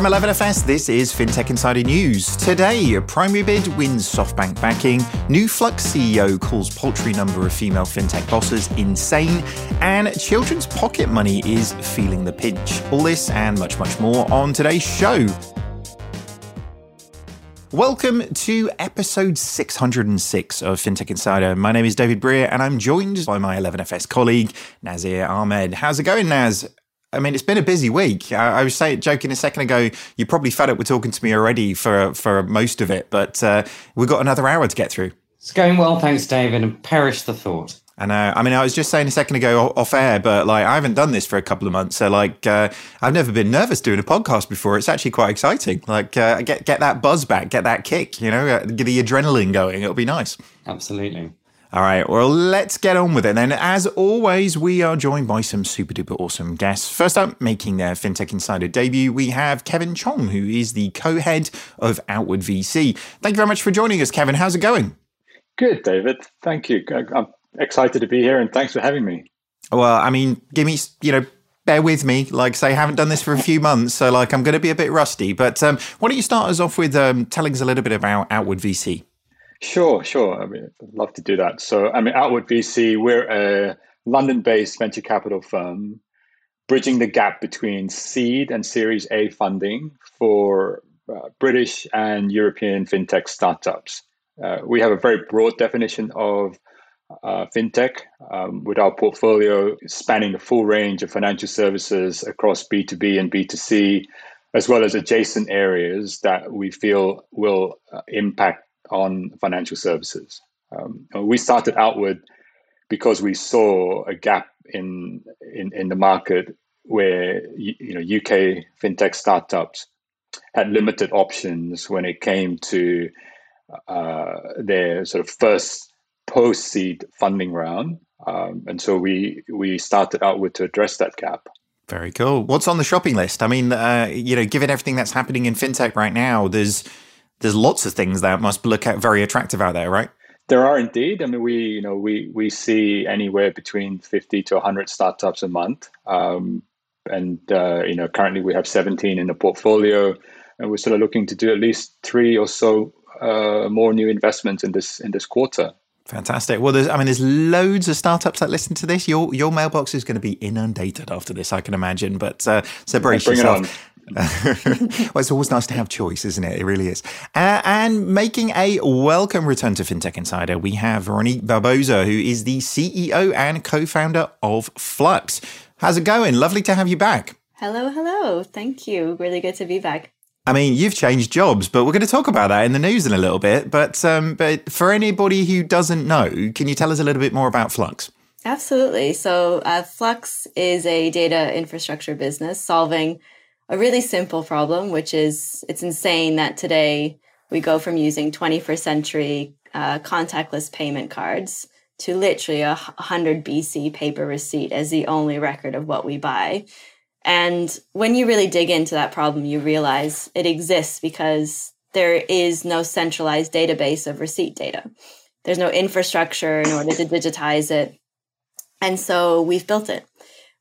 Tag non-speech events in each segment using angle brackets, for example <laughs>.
From 11FS, this is FinTech Insider News. Today, PrimaryBid wins SoftBank backing, new Flux CEO calls paltry number of female FinTech bosses insane, and children's pocket money is feeling the pinch. All this and much, much more on today's show. Welcome to episode 606 of FinTech Insider. My name is David Brear and I'm joined by my 11FS colleague, Nasir Ahmad. How's it going, Naz? I mean, it's been a busy week. I, I was saying, joking a second ago, you're probably fed up with talking to me already for, for most of it, but uh, we've got another hour to get through. It's going well, thanks, David, and perish the thought. I know. I mean, I was just saying a second ago off air, but like I haven't done this for a couple of months, so like uh, I've never been nervous doing a podcast before. It's actually quite exciting. Like uh, get get that buzz back, get that kick, you know, uh, get the adrenaline going. It'll be nice. Absolutely. All right, well, let's get on with it. And as always, we are joined by some super duper awesome guests. First up, making their FinTech Insider debut, we have Kevin Chong, who is the co head of Outward VC. Thank you very much for joining us, Kevin. How's it going? Good, David. Thank you. I'm excited to be here and thanks for having me. Well, I mean, give me, you know, bear with me. Like, say, I haven't done this for a few months, so like, I'm going to be a bit rusty. But um, why don't you start us off with um, telling us a little bit about Outward VC? Sure, sure. I mean, I'd love to do that. So, I mean, Outward VC, we're a London-based venture capital firm bridging the gap between seed and Series A funding for uh, British and European fintech startups. Uh, we have a very broad definition of uh, fintech um, with our portfolio spanning the full range of financial services across B2B and B2C, as well as adjacent areas that we feel will uh, impact on financial services. Um, we started outward because we saw a gap in in, in the market where you know UK fintech startups had limited options when it came to uh, their sort of first post seed funding round, um, and so we we started outward to address that gap. Very cool. What's on the shopping list? I mean, uh, you know, given everything that's happening in fintech right now, there's there's lots of things that must look very attractive out there, right? There are indeed. I mean, we you know we we see anywhere between fifty to hundred startups a month, um, and uh, you know currently we have seventeen in the portfolio, and we're sort of looking to do at least three or so uh, more new investments in this in this quarter. Fantastic. Well, there's, I mean, there's loads of startups that listen to this. Your your mailbox is going to be inundated after this, I can imagine. But uh, so brace yourself. Well, it's always nice to have choice, isn't it? It really is. Uh, and making a welcome return to FinTech Insider, we have Veronique Barbosa, who is the CEO and co-founder of Flux. How's it going? Lovely to have you back. Hello, hello. Thank you. Really good to be back. I mean, you've changed jobs, but we're going to talk about that in the news in a little bit. But um, but for anybody who doesn't know, can you tell us a little bit more about Flux? Absolutely. So, uh, Flux is a data infrastructure business solving a really simple problem, which is it's insane that today we go from using 21st century uh, contactless payment cards to literally a 100 BC paper receipt as the only record of what we buy. And when you really dig into that problem, you realize it exists because there is no centralized database of receipt data. There's no infrastructure in order to digitize it. And so we've built it.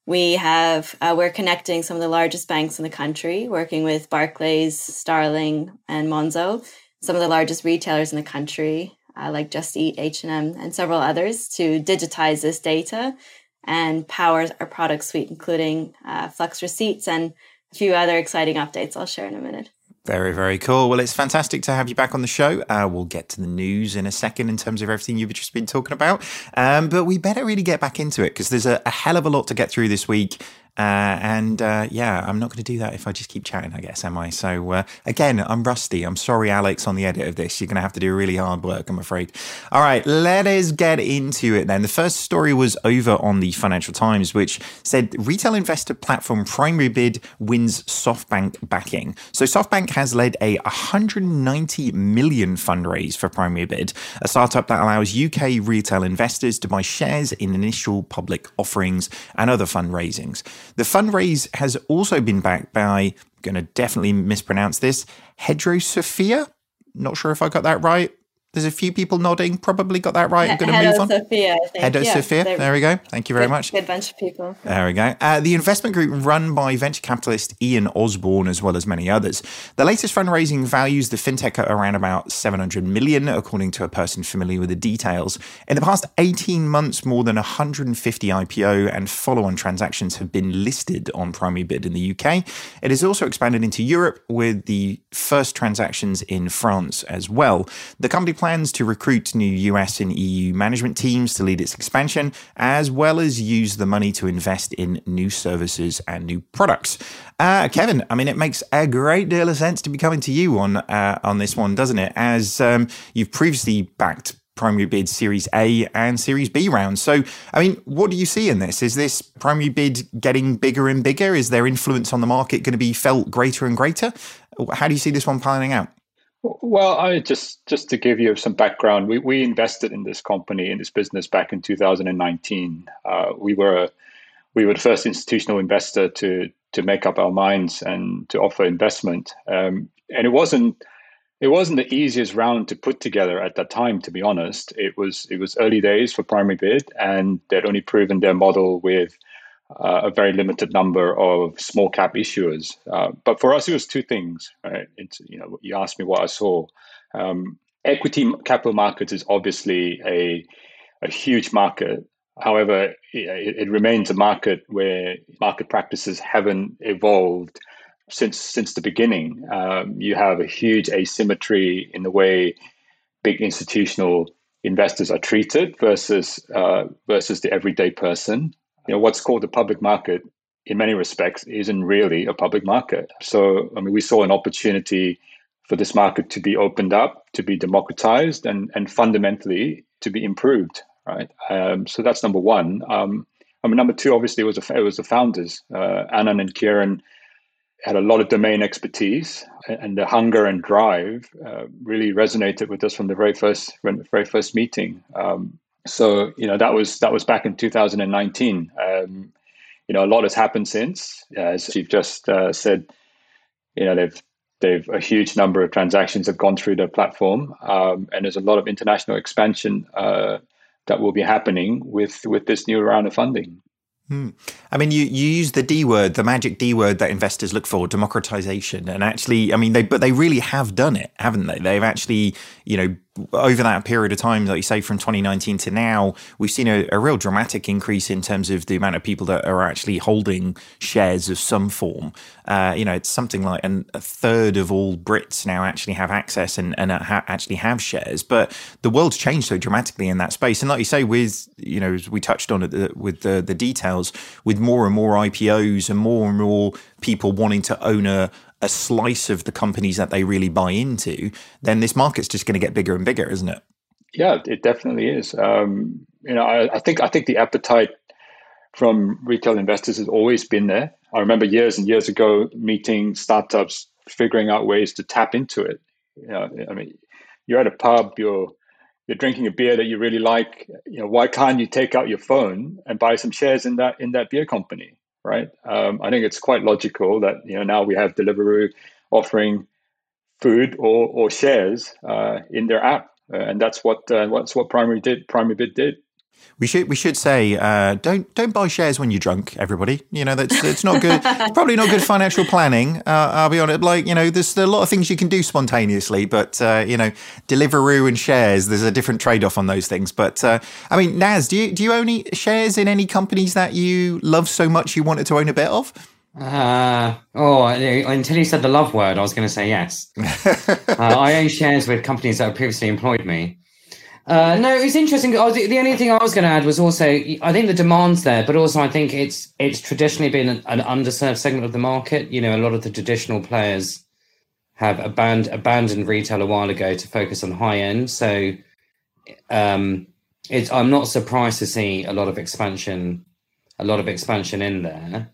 We have, uh, we're connecting some of the largest banks in the country, working with Barclays, Starling, and Monzo, some of the largest retailers in the country, uh, like Just Eat, H&M, and several others to digitize this data and power our product suite, including uh, Flux Receipts and a few other exciting updates I'll share in a minute. Very, very cool. Well, it's fantastic to have you back on the show. Uh, we'll get to the news in a second in terms of everything you've just been talking about. Um, but we better really get back into it because there's a, a, hell of a lot to get through this week. Uh, and uh, yeah, I'm not going to do that if I just keep chatting, I guess, am I? So uh, again, I'm rusty. I'm sorry, Alex, on the edit of this. You're going to have to do really hard work, I'm afraid. All right, let us get into it then. The first story was over on the Financial Times, which said retail investor platform PrimaryBid wins SoftBank backing. So SoftBank has led a 190 million fundraise for PrimaryBid, a startup that allows UK retail investors to buy shares in initial public offerings and other fundraisings. The fundraise has also been backed by, I'm going to definitely mispronounce this, Hedosophia. Not sure if I got that right. There's a few people nodding. Probably got that right. I'm going to move on. Sophia, I think. Head of Yeah, Sophia. There we go. Thank you very good- much. Good bunch of people. There we go. Uh, the investment group run by venture capitalist Ian Osborne, as well as many others. The latest fundraising values the fintech at around about 700 million, according to a person familiar with the details. In the past 18 months, more than 150 IPO and follow on transactions have been listed on PrimaryBid in the UK. It has also expanded into Europe with the first transactions in France as well. The company plans to recruit new US and EU management teams to lead its expansion, as well as use the money to invest in new services and new products. Uh, Kevin, I mean, it makes a great deal of sense to be coming to you on uh, on this one, doesn't it? As um, you've previously backed PrimaryBid series A and series B rounds. So, I mean, what do you see in this? Is this PrimaryBid getting bigger and bigger? Is their influence on the market going to be felt greater and greater? How do you see this one planning out? Well, I just just to give you some background, we, we invested in this company in this business back in 2019. Uh, we were we were the first institutional investor to to make up our minds and to offer investment. Um, and it wasn't it wasn't the easiest round to put together at that time. To be honest, it was it was early days for PrimaryBid, and they'd only proven their model with uh, a very limited number of small cap issuers. Uh, but for us, it was two things. Right? It's you know you asked me what I saw. Um, equity capital markets is obviously a a huge market. However, it, it remains a market where market practices haven't evolved since since the beginning. Um, you have a huge asymmetry in the way big institutional investors are treated versus uh, versus the everyday person you know what's called the public market in many respects isn't really a public market. So i mean we saw an opportunity for this market to be opened up to be democratized and and fundamentally to be improved right? Um, so that's number one. Um, i mean number two obviously was a, it was the founders. Uh, and kieran had a lot of domain expertise and the hunger and drive uh, really resonated with us from the very first from the very first meeting. Um, so you know that was that was back in 2019 um, you know a lot has happened since as you've just uh, said you know they've they've a huge number of transactions have gone through their platform um, and there's a lot of international expansion uh, that will be happening with with this new round of funding Hmm. I mean, you, you use the D word, the magic D word that investors look for, democratization. And actually, I mean, they but they really have done it, haven't they? They've actually, you know, over that period of time, like you say, from 2019 to now, we've seen a, a, real dramatic increase in terms of the amount of people that are actually holding shares of some form. Uh, you know, it's something like an, a third of all Brits now actually have access and, and ha- actually have shares. But the world's changed so dramatically in that space. And like you say, with, you know, we touched on it the, with the, the details, with more and more IPOs and more and more people wanting to own a, a slice of the companies that they really buy into, then this market's just going to get bigger and bigger, isn't it? Yeah, it definitely is. Um, you know, I, I, think I think the appetite from retail investors has always been there. I remember years and years ago meeting startups, figuring out ways to tap into it. You know, I mean, you're at a pub, you're you're drinking a beer that you really like. You know, why can't you take out your phone and buy some shares in that in that beer company? Right? Um, I think it's quite logical that you know now we have Deliveroo offering food or, or shares uh, in their app, uh, and that's what uh, what Primary did. PrimaryBid did. We should we should say uh, don't don't buy shares when you're drunk. Everybody, you know that's it's not good. <laughs> probably not good financial planning. Uh, I'll be honest. Like you know, there's a lot of things you can do spontaneously, but uh, you know, Deliveroo and shares. There's a different trade off on those things. But uh, I mean, Naz, do you do you own any shares in any companies that you love so much you wanted to own a bit of? Uh, oh, until you said the love word, I was going to say yes. <laughs> uh, I own shares with companies that have previously employed me. Uh, no, it's interesting. Oh, the, the, only thing I was going to add was also I think the demand's there, but also I think it's it's traditionally been an, an, underserved segment of the market. You know, a lot of the traditional players have abandoned abandoned retail a while ago to focus on high end. So, um, it's I'm not surprised to see a lot of expansion, a lot of expansion in there.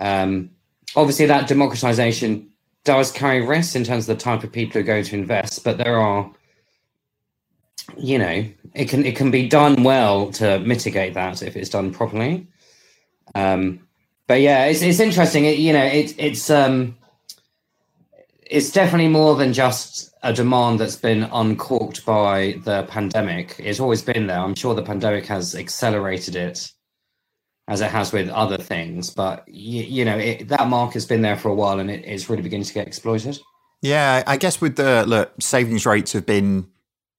Um, obviously, that democratization does carry risks in terms of the type of people who are going to invest, but there are you know it can it can be done well to mitigate that if it's done properly um but yeah it's, it's interesting it, you know it, it's um it's definitely more than just a demand that's been uncorked by the pandemic. It's always been there. I'm sure the pandemic has accelerated it as it has with other things. But you, you know, it, that mark has been there for a while, and it, it's really beginning to get exploited. Yeah, I guess with the look, savings rates have been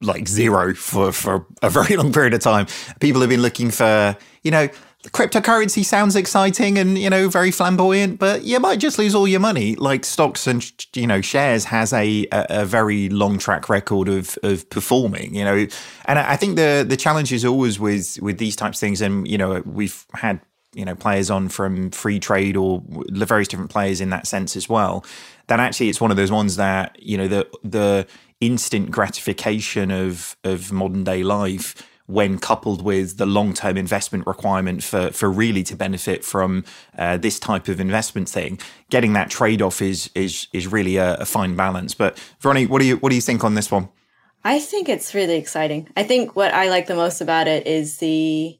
like zero for for a very <laughs> long period of time. People have been looking for, you know, cryptocurrency sounds exciting and you know very flamboyant, but you might just lose all your money. Like stocks and you know shares has a a, very long track record of of performing. You know, and I think the the challenge is always with with these types of things, and you know we've had you know players on from Freetrade or the various different players in that sense as well. That actually it's one of those ones that you know the the instant gratification of of modern day life when coupled with the long term investment requirement for for really to benefit from uh, this type of investment thing, getting that trade off is is is really a, a, fine balance. But Veronique, what do you what do you think on this one? I think it's really exciting. I think what I like the most about it is the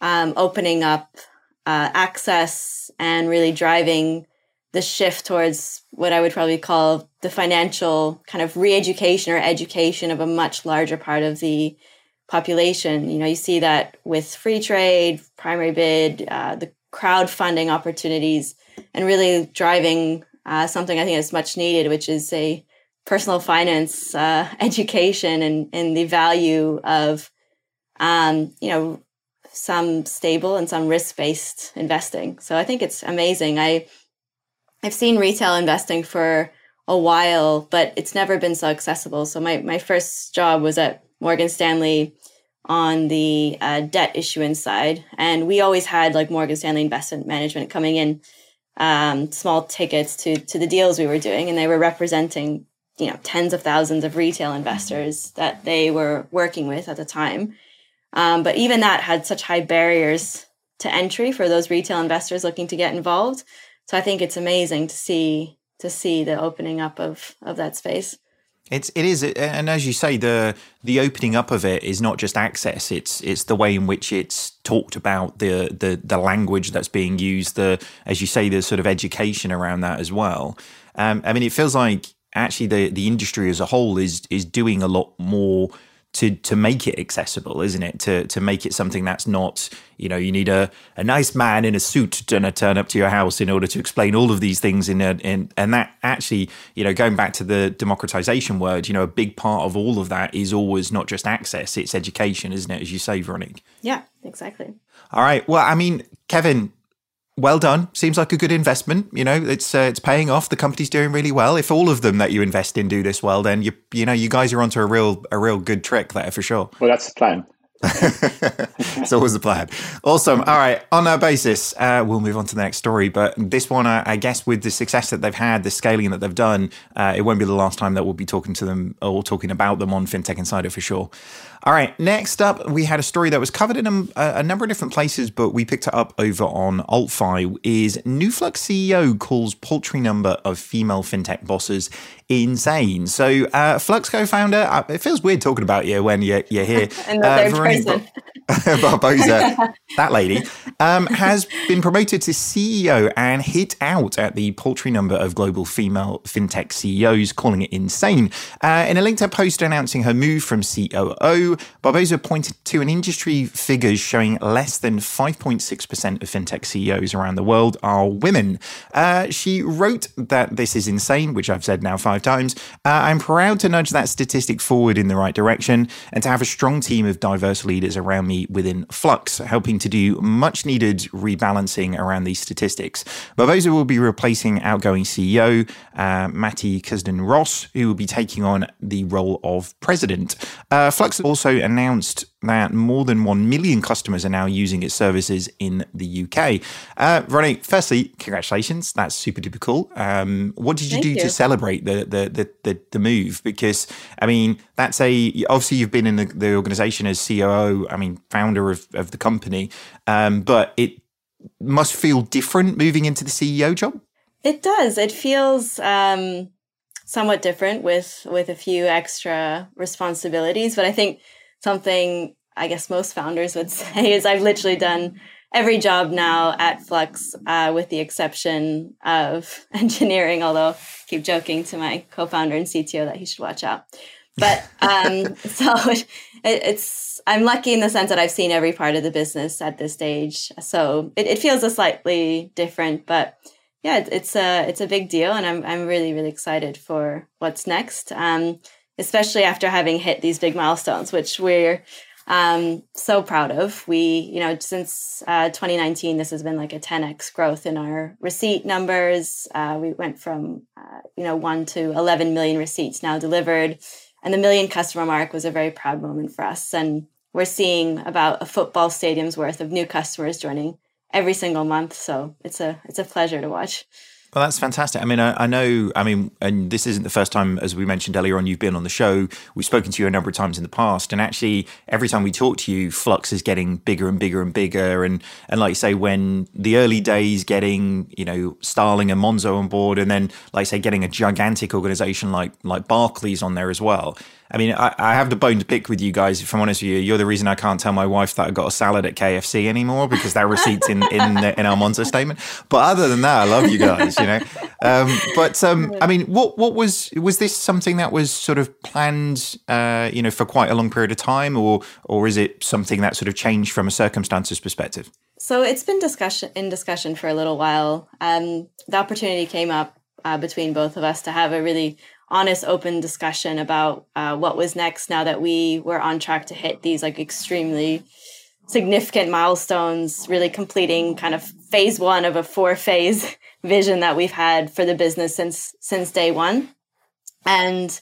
um, opening up uh, access and really driving the shift towards what I would probably call the financial kind of re-education or education of a much larger part of the population. You know, you see that with Freetrade, PrimaryBid, uh, the crowdfunding opportunities, and really driving uh, something I think is much needed, which is a personal finance uh, <laughs> education and, and the value of, um, you know, some stable and some risk-based investing. So I think it's amazing. I I've seen retail investing for a while, but it's never been so accessible. So my my first job was at Morgan Stanley on the uh, debt issuance side. And we always had like Morgan Stanley Investment Management coming in um, small tickets to to the deals we were doing, and they were representing you know tens of thousands of retail investors that they were working with at the time. Um, but even that had such high barriers to entry for those retail investors looking to get involved. So I think it's amazing to see to see the opening up of of that space. It's it is, and as you say, the the opening up of it is not just access. It's it's the way in which it's talked about, the the the language that's being used, the as you say, the sort of education around that as well. Um, I mean, it feels like actually the the industry as a whole is is doing a lot more to to make it accessible, isn't it? To to make it something that's not, you know, you need a, a nice man in a suit to turn up to your house in order to explain all of these things in a, in and that actually, you know, going back to the democratization word, you know, a big part of all of that is always not just access, it's education, isn't it? As you say, Veronique. Yeah, exactly. All right. Well, I mean, Kevin, well done. Seems like a good investment. You know, it's uh, it's paying off. The company's doing really well. If all of them that you invest in do this well, then you you know you guys are onto a real a real good trick there for sure. Well, that's the plan. <laughs> it's always the plan. Awesome. All right. On that basis, uh, we'll move on to the next story. But this one, uh, I guess, with the success that they've had, the scaling that they've done, uh, it won't be the last time that we'll be talking to them or talking about them on FinTech Insider for sure. All right. Next up, we had a story that was covered in a, a number of different places, but we picked it up over on AltFi. Is New Flux CEO calls paltry number of female fintech bosses insane. So, uh, Flux co-founder, uh, it feels weird talking about you when you're, you're here. <laughs> and uh, person. <laughs> Barbosa, <laughs> that lady, um, has been promoted to CEO and hit out at the paltry number of global female fintech CEOs, calling it insane. Uh, in a LinkedIn post announcing her move from COO, Barbosa pointed to an industry figures showing less than 5.6% of fintech CEOs around the world are women. Uh, she wrote that this is insane, which I've said now five times. Uh, I'm proud to nudge that statistic forward in the right direction and to have a strong team of diverse leaders around me within Flux, helping to do much needed rebalancing around these statistics. Barbosa will be replacing outgoing CEO uh, Matti Kuusinen Ross, who will be taking on the role of president. Uh, Flux also announced that more than 1 million customers are now using its services in the UK. Uh, Ronnie, firstly, congratulations. That's super duper cool. Um, what did you Thank do you. to celebrate the, the, the, the, the move? Because, I mean, that's a, obviously you've been in the, the organization as COO, I mean, founder of, of the company, um, but it must feel different moving into the CEO job. It does. It feels, um, somewhat different with with a few extra responsibilities but i think something I guess most founders would <laughs> say is I've literally done every job now at Flux, uh, with the exception of <laughs> engineering. Although I keep joking to my co-founder and CTO that he should watch out. But um, <laughs> so it, it's I'm lucky in the sense that I've seen every part of the business at this stage. So it, it feels a slightly different, but yeah, it, it's a it's a big deal, and I'm I'm really really excited for what's next. Um, especially after having hit these big milestones, which we're um, so proud of. We, you know, since uh, 2019, this has been like a 10x growth in our receipt numbers. Uh, we went from, uh, you know, one to 11 million receipts now delivered. And the million customer mark was a very proud moment for us. And we're seeing about a football stadium's worth of new customers joining every single month. So it's a it's a pleasure to watch. Well, that's fantastic. I mean, I, I, know, I mean, and this isn't the first time, as we mentioned earlier on, you've been on the show. We've spoken to you a number of times in the past. And actually, every time we talk to you, Flux is getting bigger and bigger and bigger. And, and like you say, when the early days getting, you know, Starling and Monzo on board, and then, like I say, getting a gigantic organization like, like Barclays on there as well, I mean, I, I, have the bone to pick with you guys. If I'm honest with you, you're the reason I can't tell my wife that I got a salad at KFC anymore because that receipt's in in, in our Monzo statement. But other than that, I love you guys. You know, um, but um, I mean, what what was was this something that was sort of planned, uh, you know, for quite a long period of time, or or is it something that sort of changed from a circumstances perspective? So it's been discussion in discussion for a little while. Um, the opportunity came up uh, between both of us to have a really honest, open discussion about uh, what was next now that we were on track to hit these like extremely significant milestones, really completing kind of phase one of a four phase <laughs> vision that we've had for the business since since day one. And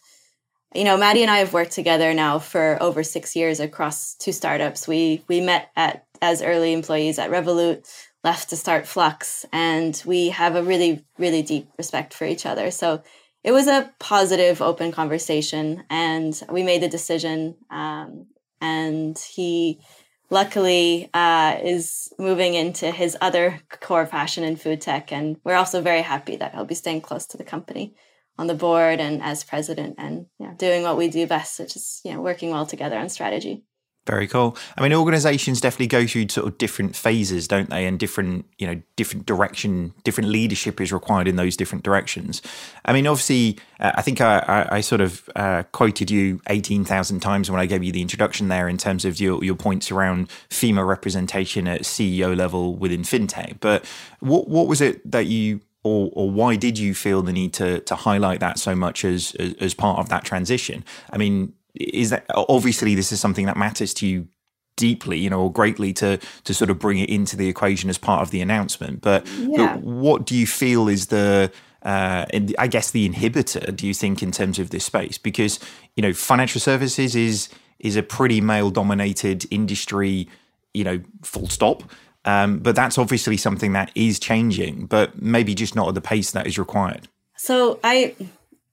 you know, Maddie and I have worked together now for over six years across two startups. We we met at as early employees at Revolut, left to start Flux, and we have a really really deep respect for each other. So it was a positive, open conversation, and we made the decision. Um, and he, luckily, uh, is moving into his other core passion in food tech, and we're also very happy that he'll be staying close to the company on the board and as president, and doing what we do best, which is you know working well together on strategy. Very cool. I mean, organizations definitely go through sort of different phases, don't they? And different, you know, different direction, different leadership is required in those different directions. I mean, obviously, uh, I think I, I, I, sort of uh, quoted you 18,000 times when I gave you the introduction there in terms of your, your points around female representation at CEO level within fintech. But what, what was it that you or, or why did you feel the need to to highlight that so much as, as, as part of that transition? I mean, is that obviously this is something that matters to you deeply, you know, or greatly to to sort of bring it into the equation as part of the announcement. But, yeah. but what do you feel is the uh, I guess the inhibitor? Do you think in terms of this space? Because you know, financial services is is a pretty male dominated industry. You know, full stop. Um, but that's obviously something that is changing, but maybe just not at the pace that is required. So I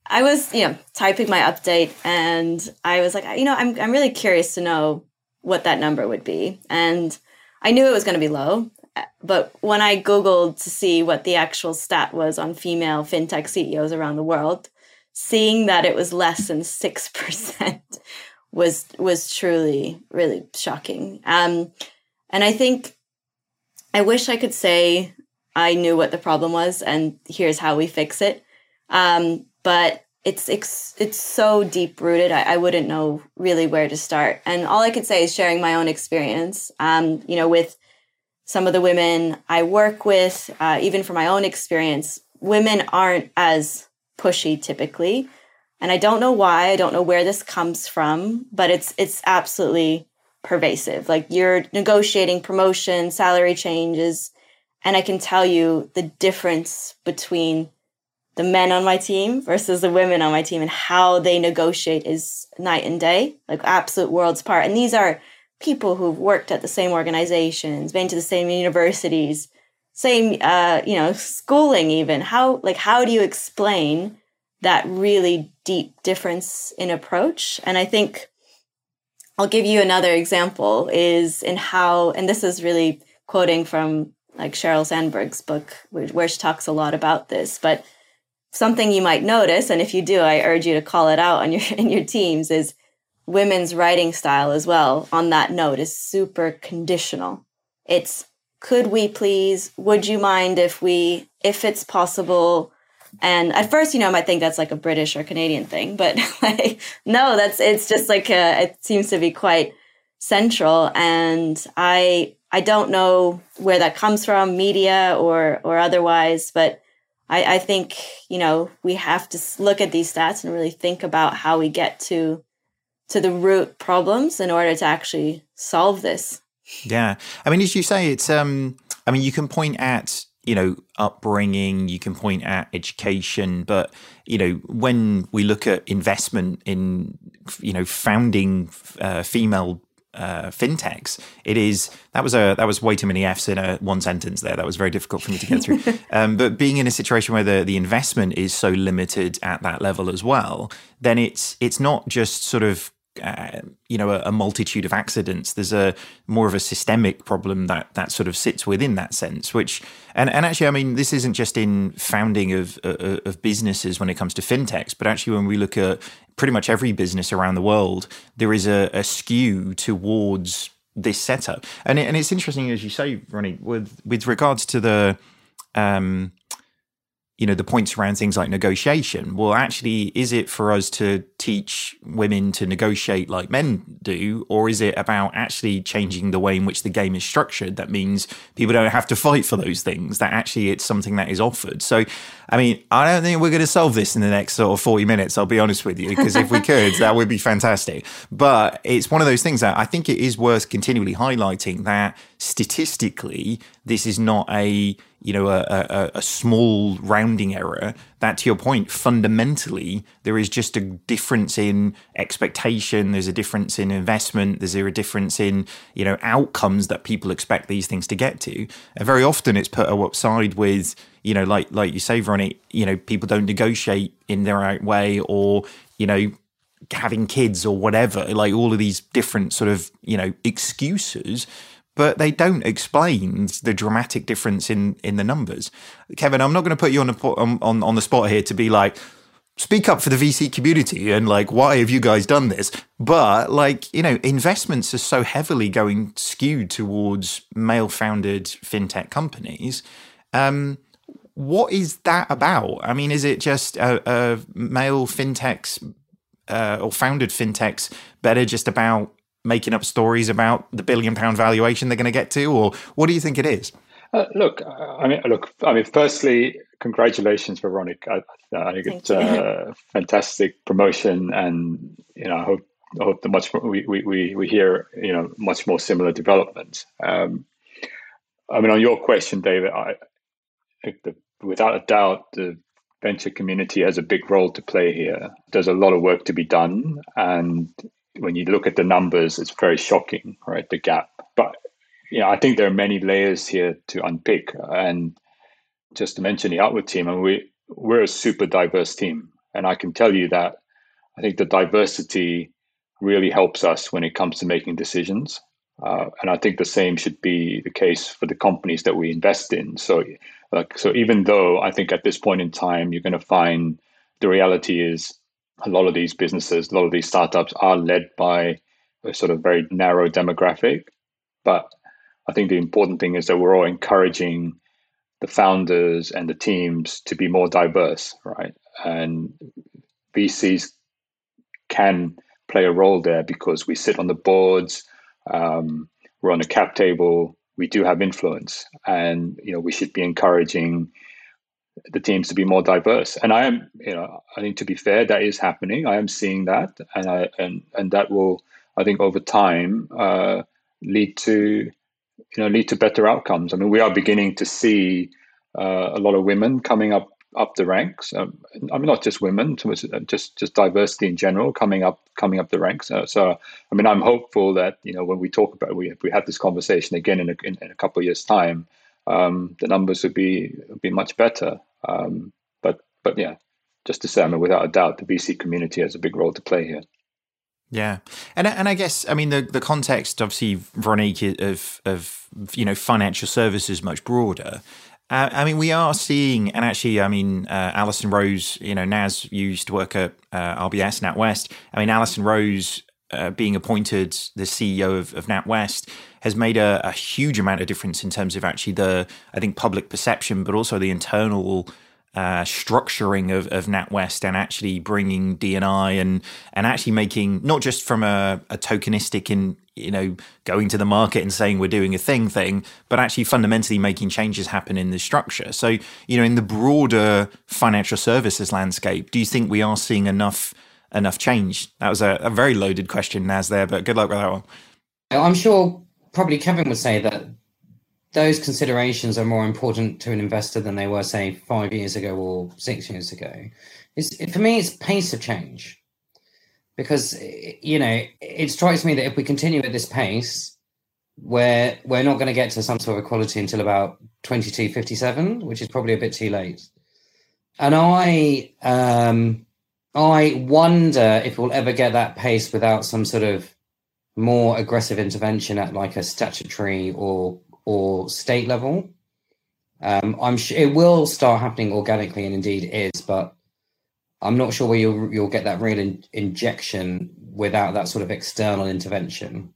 I was, you know, typing my update and I was like, you know, I'm, I'm really curious to know what that number would be. And I knew it was going to be low. But when I Googled to see what the actual stat was on female fintech CEOs around the world, seeing that it was less than 6% <laughs> was, was truly, really shocking. Um, and I think I wish I could say I knew what the problem was and here's how we fix it. Um, but it's it's, it's so deep rooted. I, I, wouldn't know really where to start. And all I could say is sharing my own experience. Um, you know, with some of the women I work with, uh, even from my own experience, women aren't as pushy typically. And I don't know why. I don't know where this comes from, but it's it's absolutely pervasive. Like you're negotiating promotion, salary changes, and I can tell you the difference between the men on my team versus the women on my team and how they negotiate is night and day, like absolute worlds apart. And these are people who've worked at the same organizations, been to the same universities, same uh, you know, schooling even. How like how do you explain that really deep difference in approach? And I think I'll give you another example is in how and this is really quoting from like Sheryl Sandberg's book where she talks a lot about this, but something you might notice, and if you do, I urge you to call it out on your <laughs> in your teams, is women's writing style as well. On that note, is super conditional. It's could we please? Would you mind if we, if it's possible? And at first, you know, I might think that's like a British or Canadian thing, but <laughs> like, no, that's, it's just like, a, it seems to be quite central. And I, I don't know where that comes from, media or, or otherwise, but I, I think, you know, we have to look at these stats and really think about how we get to, to the root problems in order to actually solve this. Yeah. I mean, as you say, it's, um, I mean, you can point at, you know, upbringing, you can point at education, but, you know, when we look at investment in, you know, founding uh, female uh, fintechs, it is that was a that was way too many Fs in a one sentence there. That was very difficult for me to get through. <laughs> um, but being in a situation where the the investment is so limited at that level as well, then it's it's not just sort of uh, you know a, a, multitude of accidents. There's a more of a systemic problem that that sort of sits within that sense. Which and and actually, I mean, this isn't just in founding of uh, of businesses when it comes to fintechs, but actually when we look at pretty much every business around the world, there is a, a skew towards this setup. And it, and it's interesting as you say, Ronnie, with with regards to the um, you know the points around things like negotiation. Well actually is it for us to teach women to negotiate like men do or is it about actually changing the way in which the game is structured that means people don't have to fight for those things that actually it's something that is offered? So i mean i don't think we're going to solve this in the next sort of 40 minutes i'll be honest with you because if we <laughs> could that would be fantastic. But it's one of those things that i think it is worth continually highlighting that statistically this is not a you know a, a, a, small rounding error. That to your point fundamentally there is just a difference in expectation there's a difference in investment there's a difference in you know outcomes that people expect these things to get to. And very often it's put outside with you know like like you say Ronnie you know people don't negotiate in their right way or you know having kids or whatever like all of these different sort of you know excuses but they don't explain the dramatic difference in in the numbers. Kevin, I'm not going to put you on, a, on on the spot here to be like speak up for the VC community and like why have you guys done this? But like you know, investments are so heavily going skewed towards male founded fintech companies. Um, what is that about? I mean, is it just a, a male fintechs uh, or founded fintechs better just about making up stories about the billion pound valuation they're going to get to, or what do you think it is? Uh, look, I mean, look. I mean, firstly, congratulations, Veronica. I, I think Thank it's a fantastic promotion, and you know, I hope I hope that much we, we we hear you know much more similar developments. Um, I mean, on your question, David, I think that without a doubt, the venture community has a big role to play here. There's a lot of work to be done, and when you look at the numbers, it's very shocking, right? The gap. But you know, I think there are many layers here to unpick. And just to mention the Outward team, and we we're a super diverse team, and I can tell you that I think the diversity really helps us when it comes to making decisions. Uh, and I think the same should be the case for the companies that we invest in. So, like, so even though I think at this point in time you're going to find the reality is a lot of these businesses, a lot of these startups are led by a sort of very narrow demographic. But I think the important thing is that we're all encouraging the founders and the teams to be more diverse, right? And VCs can play a role there because we sit on the boards, um, we're on the cap table, we do have influence, and you know we should be encouraging the teams to be more diverse. And I am, you know, I think to be fair, that is happening. I am seeing that, and I and and that will, I think, over time, uh, lead to, you know, lead to better outcomes. I mean, we are beginning to see uh, a lot of women coming up up the ranks. Um, I mean, not just women, just just diversity in general coming up coming up the ranks. Uh, so, I mean, I'm hopeful that you know when we talk about we we have this conversation again in a, in, in a couple of years' time, um, the numbers would be would be much better. Um, but but yeah, just to say, I mean, without a doubt, the VC community has a big role to play here. Yeah, and and I guess I mean the the context obviously Veronique of of you know financial services much broader. Uh, I mean, we are seeing, and actually, I mean, uh, Alison Rose, you know, Naz used to work at uh, RBS, NatWest. I mean, Alison Rose uh, being appointed the CEO of, of NatWest has made a, a, huge amount of difference in terms of actually the, I think, public perception, but also the internal uh, structuring of, of NatWest and actually bringing D&I and and actually making not just from a, a tokenistic in you know going to the market and saying we're doing a thing thing, but actually fundamentally making changes happen in the structure. So you know in the broader financial services landscape, do you think we are seeing enough? Enough change? That was a, a very loaded question, Naz, there, but good luck with that one. I'm sure probably Kevin would say that those considerations are more important to an investor than they were, say, five years ago or six years ago. It's, for me, it's pace of change. Because, you know, it strikes me that if we continue at this pace, we're, we're not going to get to some sort of equality until about 2257, which is probably a bit too late. And I, um, I wonder if we'll ever get that pace without some sort of more aggressive intervention at like a statutory or or state level. Um, I'm sure it will start happening organically, and indeed is, but I'm not sure where you'll you'll get that real in, injection without that sort of external intervention.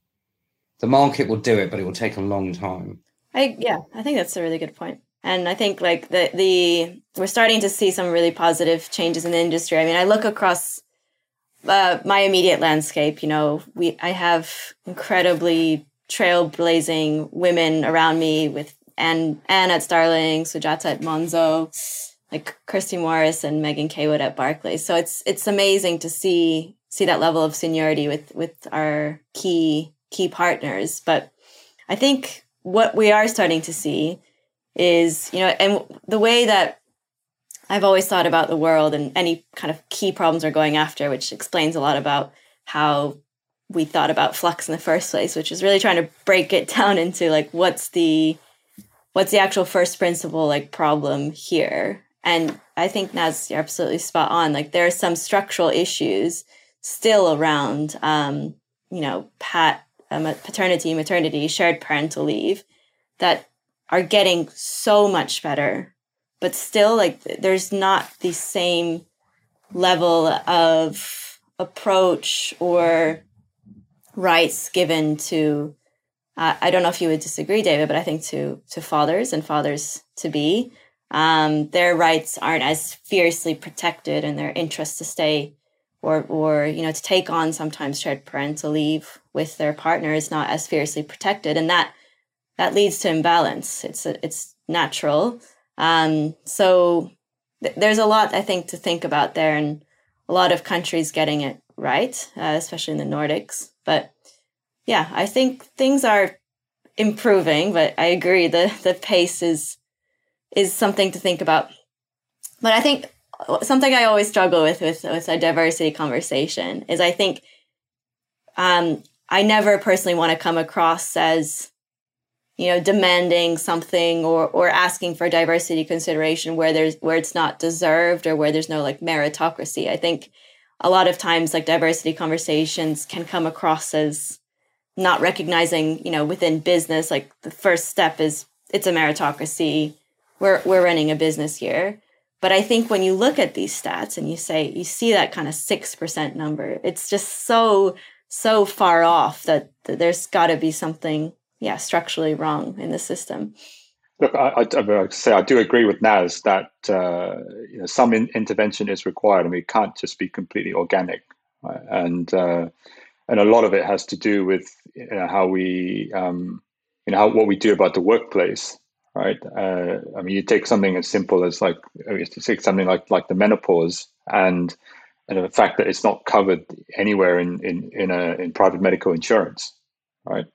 The market will do it, but it will take a long time. I yeah, I think that's a really good point. And I think like the the we're starting to see some really positive changes in the industry. I mean, I look across uh, my immediate landscape. You know, we I have incredibly trailblazing women around me with Anne, Anne at Starling, Sujata at Monzo, like Kirsty Morris and Megan Caywood at Barclays. So it's it's amazing to see see that level of seniority with with our key key partners. But I think what we are starting to see is you know and the way that i've always thought about the world and any kind of key problems we're going after which explains a lot about how we thought about flux in the first place which is really trying to break it <laughs> down into like what's the what's the actual first principle like problem here? And i think Naz you're absolutely spot on. Like there are some structural issues still around um you know pat um, paternity maternity shared parental leave that are getting so much better but still like there's not the same level of approach or rights given to uh, i don't know if you would disagree david but i think to to fathers and fathers to be. Um, their rights aren't as fiercely protected and their interest to stay or or you know to take on sometimes shared parental leave with their partner is not as fiercely protected. And that that leads to imbalance. It's it's natural. Um, so th- there's a lot I think to think about there, and a lot of countries getting it right, uh, especially in the Nordics. But yeah, I think things are improving. But I agree the the pace is is something to think about. But I think something I always struggle with with with a diversity conversation is I think um, I never personally want to come across as you know demanding something or or asking for diversity consideration where there's where it's not deserved or where there's no like meritocracy. I think a lot of times like diversity conversations can come across as not recognizing you know within business like the first step is it's a meritocracy. We're we're running a business here. But i think when you look at these stats and you say you see that kind of 6% number it's just so so far off that, that there's got to be something yeah structurally wrong in the system. Look, I, I, I say I do agree with Naz that uh, you know, some in, intervention is required, and we can't just be completely organic. Right? And uh, and a lot of it has to do with you know, how we um, you know how, what we do about the workplace, right? Uh, I mean, you take something as simple as like you take something like like the menopause, and and the fact that it's not covered anywhere in in in, a, in private medical insurance, right?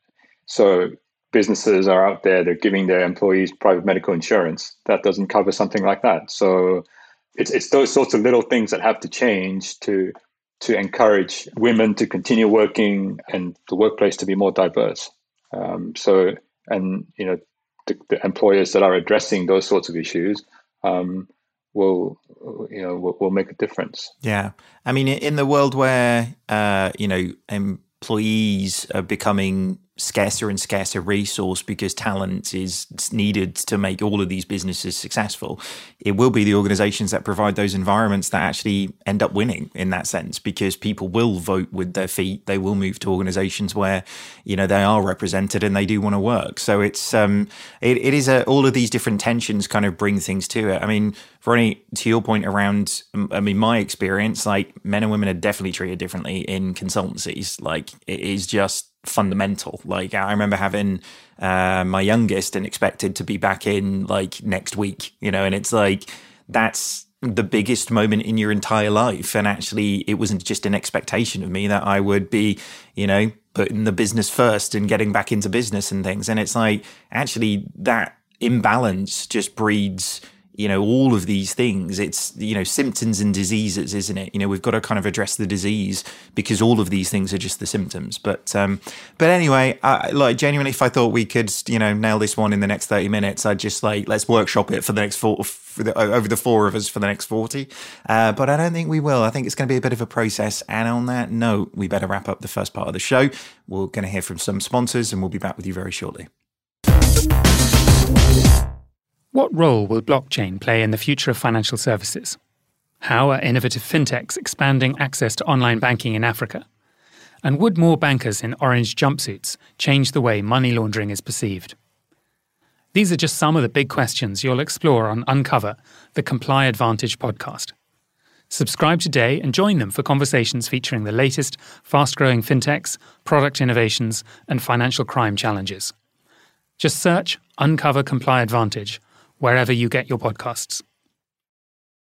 So businesses are out there, they're giving their employees private medical insurance. That doesn't cover something like that. So it's it's those sorts of little things that have to change to to encourage women to continue working and the workplace to be more diverse. Um, so and you know the, the, employers that are addressing those sorts of issues um, will you know will, will, make a difference. Yeah, I mean, in the world where uh, you know employees are becoming scarcer and scarcer resource because talent is needed to make all of these businesses successful, it will be the organizations that provide those environments that actually end up winning in that sense because people will vote with their feet. They will move to organizations where, you know, they are represented and they do want to work. So it's, um, it, it is a, all of these different tensions kind of bring things to it. I mean, Ronnie, to your point around, I mean, my experience, like men and women are definitely treated differently in consultancies. Like it is just fundamental. Like I remember having uh, my youngest and expected to be back in like next week, you know, and it's like that's the biggest moment in your entire life. And actually, it wasn't just an expectation of me that I would be, you know, putting the business first and getting back into business and things. And it's like actually that imbalance just breeds you know all of these things it's you know symptoms and diseases isn't it? You know we've got to kind of address the disease because all of these things are just the symptoms. But um but anyway I, like genuinely if i thought we could you know nail this one in the next 30 minutes i'd just like let's workshop it for the next four the, over the four of us for the next 40 uh, but i don't think we will. I think it's going to be a bit of a process. And on that note we better wrap up the first part of the show. We're going to hear from some sponsors and we'll be back with you very shortly what role will blockchain play in the future of financial services? How are innovative fintechs expanding access to online banking in Africa? And would more bankers in orange jumpsuits change the way money laundering is perceived? These are just some of the big questions you'll explore on Uncover, the ComplyAdvantage podcast. Subscribe today and join them for conversations featuring the latest fast growing fintechs, product innovations, and financial crime challenges. Just search Uncover ComplyAdvantage wherever you get your podcasts.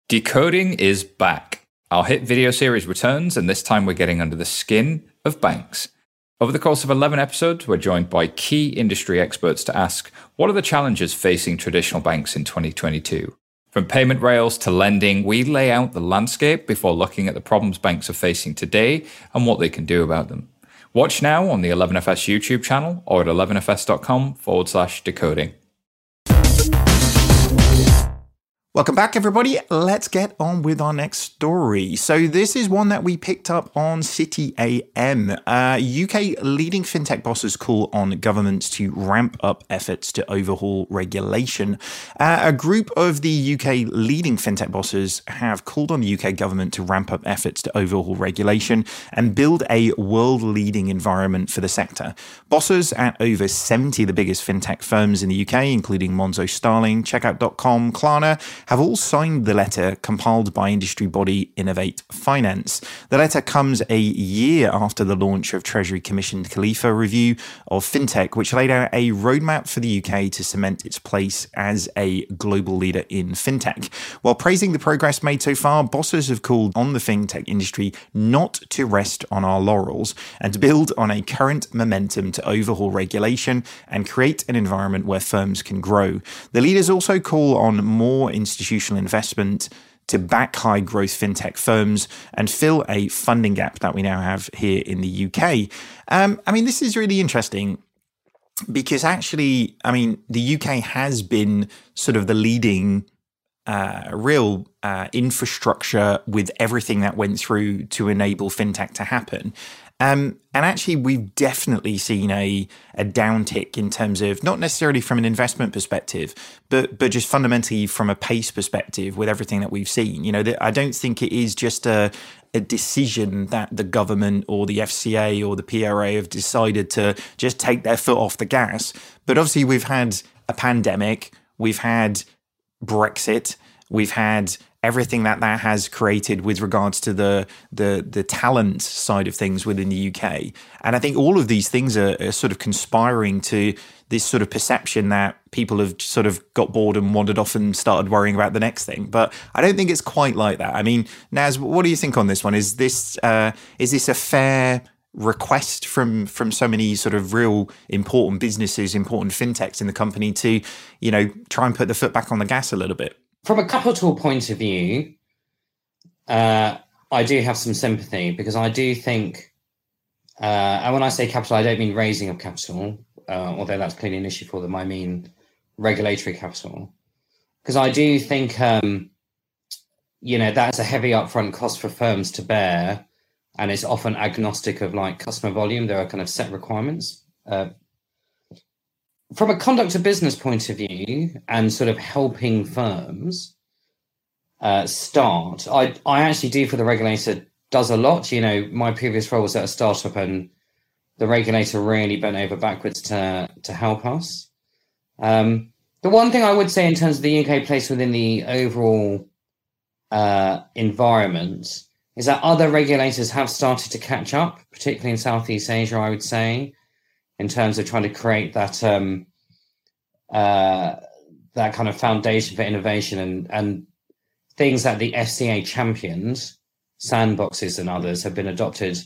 Decoding is back. Our hit video series returns, and this time we're getting under the skin of banks. Over the course of 11 episodes, we're joined by key industry experts to ask what are the challenges facing traditional banks in 2022? From payment rails to lending, we lay out the landscape before looking at the problems banks are facing today and what they can do about them. Watch now on the 11FS YouTube channel or at 11fs.com forward slash decoding. Welcome back, everybody. Let's get on with our next story. So, this is one that we picked up on City AM. Uh, UK leading fintech bosses call on governments to ramp up efforts to overhaul regulation. Uh, a group of the UK leading fintech bosses have called on the UK government to ramp up efforts to overhaul regulation and build a world leading environment for the sector. Bosses at over 70 of the biggest fintech firms in the UK, including Monzo Starling, Checkout.com, Klarna, have all signed the letter compiled by industry body Innovate Finance. The letter comes a year after the launch of Treasury commissioned Kalifa review of fintech, which laid out a roadmap for the UK to cement its place as a global leader in fintech. While praising the progress made so far, bosses have called on the fintech industry not to rest on our laurels and to build on a current momentum to overhaul regulation and create an environment where firms can grow. The leaders also call on more institutional investment to back high growth fintech firms and fill a funding gap that we now have here in the UK. Um, I mean, this is really interesting because actually, I mean, the UK has been sort of the leading uh, real uh, infrastructure with everything that went through to enable fintech to happen. Um, and actually, we've definitely seen a, a downtick in terms of not necessarily from an investment perspective, but but just fundamentally from a pace perspective with everything that we've seen. You know, I don't think it is just a, a decision that the government or the FCA or the PRA have decided to just take their foot off the gas. But obviously, we've had a pandemic, we've had Brexit, we've had everything that that has created with regards to the the the talent side of things within the UK. And I think all of these things are, are, sort of conspiring to this sort of perception that people have sort of got bored and wandered off and started worrying about the next thing. But I don't think it's quite like that. I mean, Naz, what do you think on this one? Is this uh, is this a fair request from from so many sort of real important businesses, important fintechs in the company to, you know, try and put the foot back on the gas a little bit? From a capital point of view, uh, I do have some sympathy because I do think, uh, and when I say capital, I don't mean raising of capital, uh, although that's clearly an issue for them. I mean regulatory capital, because I do think, um, you know, that's a heavy upfront cost for firms to bear, and it's often agnostic of like customer volume. There are kind of set requirements. From a conduct of business point of view and sort of helping firms uh, start, I, I actually do for the regulator does a lot. You know, my previous role was at a startup and the regulator really bent over backwards to, to help us. Um, the one thing I would say in terms of the UK place within the overall uh, environment is that other regulators have started to catch up, particularly in Southeast Asia, I would say, in terms of trying to create that um, uh, that kind of foundation for innovation and and things that the FCA champions, sandboxes and others have been adopted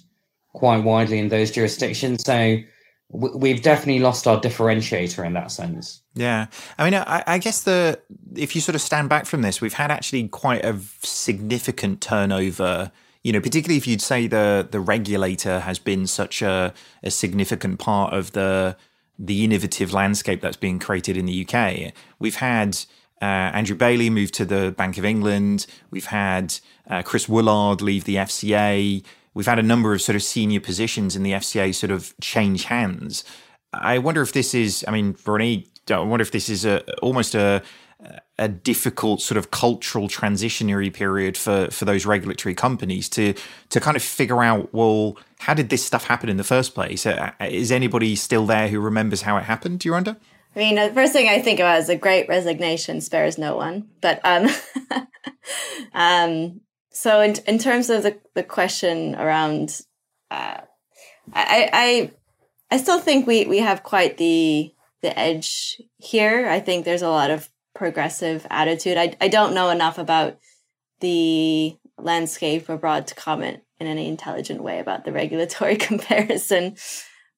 quite widely in those jurisdictions. So we've definitely lost our differentiator in that sense. Yeah, I mean, I, I, guess the if you sort of stand back from this, we've had actually quite a significant turnover. You know, particularly if you'd say the the regulator has been such a, a significant part of the the innovative landscape that's being created in the UK. We've had uh, Andrew Bailey move to the Bank of England. We've had uh, Chris Woolard leave the FCA we've had a number of sort of senior positions in the FCA sort of change hands. I wonder if this is, I mean, Ronnie, I wonder if this is a almost a a difficult sort of cultural transitionary period for for those regulatory companies to to kind of figure out well how did this stuff happen in the first place uh, is anybody still there who remembers how it happened do you wonder I mean, the first thing I think about is a great resignation spares no one. But um, <laughs> um, so in in terms of the the question around, uh, I I I still think we we have quite the the edge here. I think there's a lot of progressive attitude. I I don't know enough about the landscape abroad to comment in any intelligent way about the <laughs> regulatory <laughs> comparison.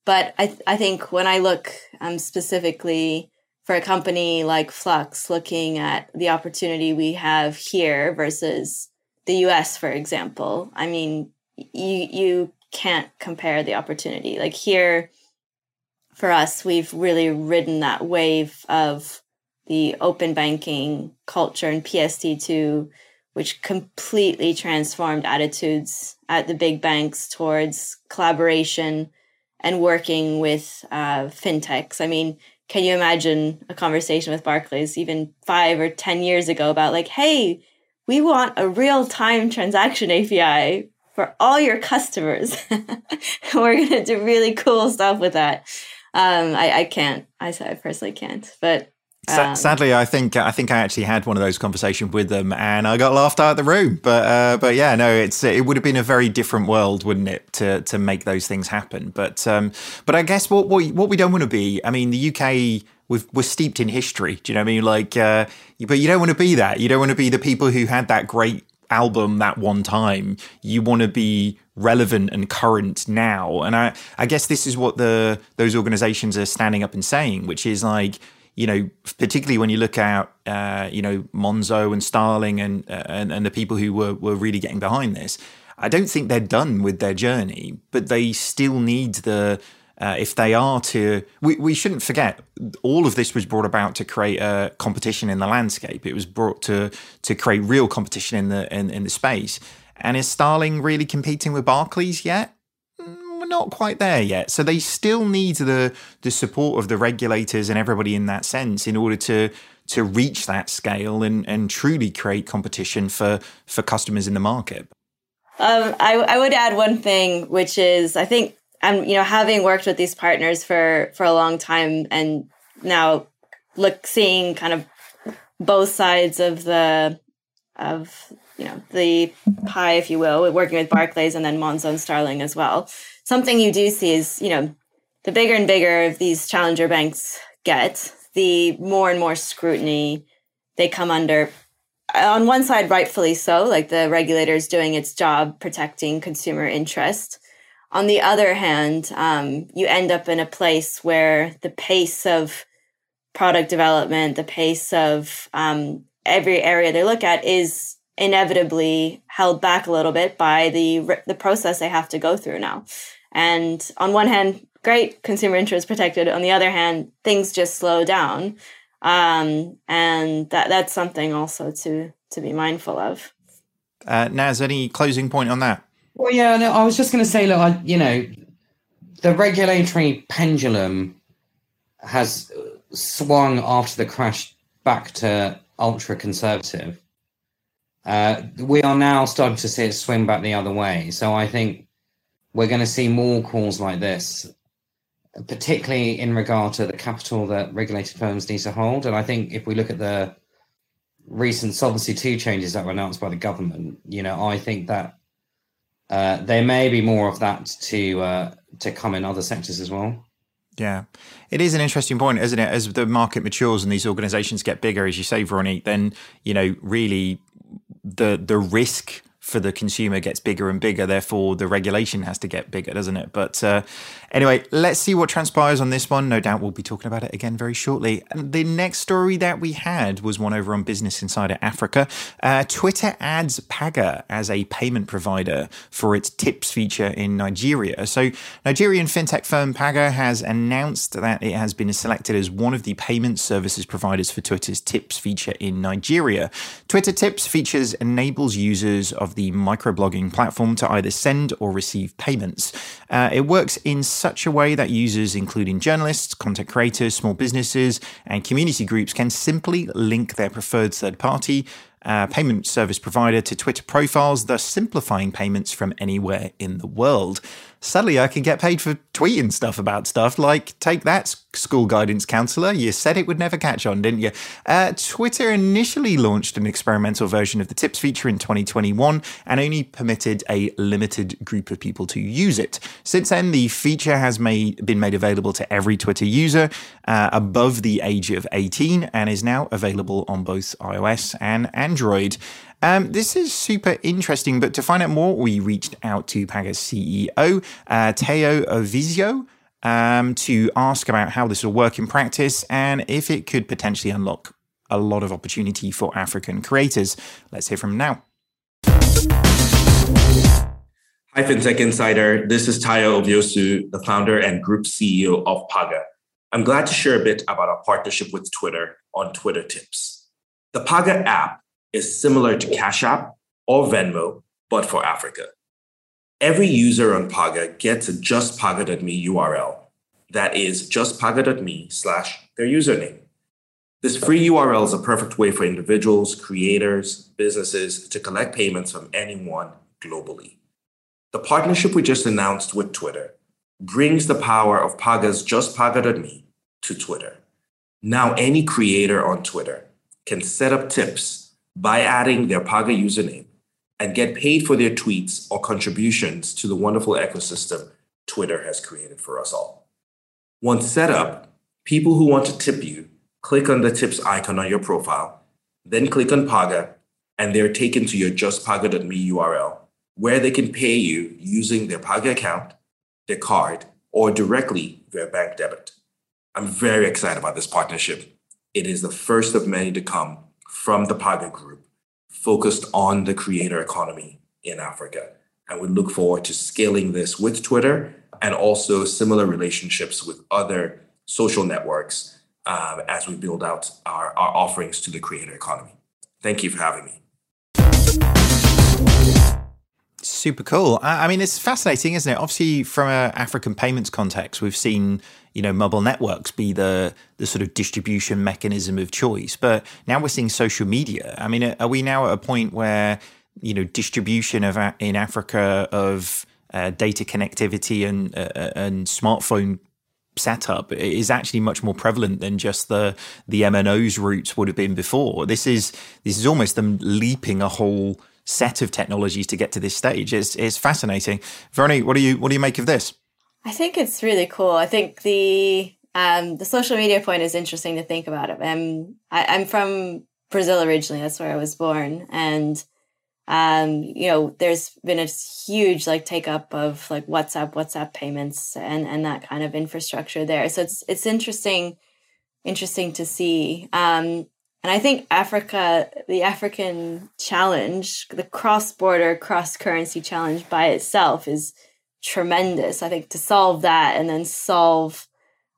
But I I think when I look um, specifically for a company like Flux, looking at the opportunity we have here versus the US, for example, I mean, you you can't compare the opportunity. Like here, for us, we've really ridden that wave of the open banking culture and PSD2, which completely transformed attitudes at the big banks towards collaboration and working with uh, fintechs. I mean, can you imagine a conversation with Barclays even five or 10 years ago about, like, hey, we want a real time transaction API for all your customers. <laughs> We're going to do really cool stuff with that. Um, I, I can't. I, I personally can't. But um, Sadly, I think I think I actually had one of those conversations with them, and I got laughed out of the room. But uh, but yeah, no, it's it would have been a very different world, wouldn't it, to to make those things happen? But um, but I guess what what, what we don't want to be. I mean, the UK we are steeped in history. Do you know what I mean? Like, uh, but you don't want to be that. You don't want to be the people who had that great album that one time. You want to be relevant and current now. And I, I guess this is what the those organizations are standing up and saying, which is like, you know, particularly when you look at, uh, you know, Monzo and Starling and, and and the people who were were really getting behind this. I don't think they're done with their journey, but they still need the uh, if they are to, we, we shouldn't forget, all of this was brought about to create a competition in the landscape. It was brought to to create real competition in the in, in the space. And is Starling really competing with Barclays yet? We're not quite there yet. So they still need the the support of the regulators and everybody in that sense in order to to reach that scale and, and truly create competition for for customers in the market. Um, I, I would add one thing, which is I think and you know having worked with these partners for for a long time and now look seeing kind of both sides of the of you know the pie if you will working with barclays and then monzo and starling as well something you do see is you know the bigger and bigger these challenger banks get the more and more scrutiny they come under on one side rightfully so like the regulator is doing its job protecting consumer interest on the other hand, um, you end up in a place where the pace of product development, the pace of um, every area they look at is inevitably held back a little bit by the the process they have to go through now. And on one hand, great consumer interest protected. On the other hand, things just slow down, um, and that that's something also to to be mindful of. Uh, Naz, any closing point on that? Well, yeah, no, I was just going to say, look, I, you know, the regulatory pendulum has swung after the crash back to ultra conservative. Uh, we are now starting to see it swing back the other way. So I think we're going to see more calls like this, particularly in regard to the capital that regulated firms need to hold. And I think if we look at the recent Solvency II changes that were announced by the government, you know, I think that uh, there may be more of that to uh, to come in other sectors as well. Yeah, it is an interesting point, isn't it? As the market matures and these organisations get bigger, as you say, Veronique, then you know really the the risk for the consumer gets bigger and bigger. Therefore, the regulation has to get bigger, doesn't it? But uh, anyway, let's see what transpires on this one. No doubt we'll be talking about it again very shortly. And the next story that we had was one over on Business Insider Africa. Uh, Twitter adds Paga as a payment provider for its tips feature in Nigeria. So, Nigerian fintech firm Paga has announced that it has been selected as one of the payment services providers for Twitter's tips feature in Nigeria. Twitter Tips features enables users of the microblogging platform to either send or receive payments. Uh, it works in such a way that users, including journalists, content creators, small businesses, and community groups, can simply link their preferred third party uh, payment service provider to Twitter profiles, thus simplifying payments from anywhere in the world. Suddenly, I can get paid for tweeting stuff about stuff like take that school guidance counselor. You said it would never catch on, didn't you? Uh, Twitter initially launched an experimental version of the tips feature in 2021 and only permitted a limited group of people to use it. Since then, the feature has made, been made available to every Twitter user uh, above the age of 18 and is now available on both iOS and Android. Um, this is super interesting, but to find out more, we reached out to Paga's CEO, uh, Tayo Oviosu, um, to ask about how this will work in practice and if it could potentially unlock a lot of opportunity for African creators. Let's hear from now. Hi, FinTech Insider. This is Tayo Oviosu, the founder and group CEO of Paga. I'm glad to share a bit about our partnership with Twitter on Twitter Tips. The Paga app is similar to Cash App or Venmo, but for Africa. Every user on Paga gets a justpaga.me URL. That is justpaga.me slash their username. This free URL is a perfect way for individuals, creators, businesses to collect payments from anyone globally. The partnership we just announced with Twitter brings the power of Paga's justpaga.me to Twitter. Now, any creator on Twitter can set up tips by adding their Paga username and get paid for their tweets or contributions to the wonderful ecosystem Twitter has created for us all. Once set up, people who want to tip you click on the tips icon on your profile, then click on Paga, and they're taken to your justpaga.me URL where they can pay you using their Paga account, their card, or directly via bank debit. I'm very excited about this partnership. It is the first of many to come from the Paga Group focused on the creator economy in Africa. And we look forward to scaling this with Twitter and also similar relationships with other social networks um, as we build out our, our offerings to the creator economy. Thank you for having me. Super cool. I mean, it's fascinating, isn't it? Obviously, from an African payments context, we've seen you know mobile networks be the the sort of distribution mechanism of choice, but now we're seeing social media. I mean, are we now at a point where you know distribution of in Africa of uh, data connectivity and uh, uh and smartphone setup is actually much more prevalent than just the the MNOs routes would have been before. This is this is almost them leaping a whole set of technologies to get to this stage. It's, it's fascinating. Veronique, what do you what do you make of this? I think it's really cool. I think the um, the social media point is interesting to think about it. Um, I, I'm from Brazil originally. That's where I was born, and um, you know, there's been a huge like take up of like WhatsApp, WhatsApp payments, and and that kind of infrastructure there. So it's it's interesting, interesting to see. Um, and I think Africa, the African challenge, the cross border, cross currency challenge by itself is tremendous. I think to solve that and then solve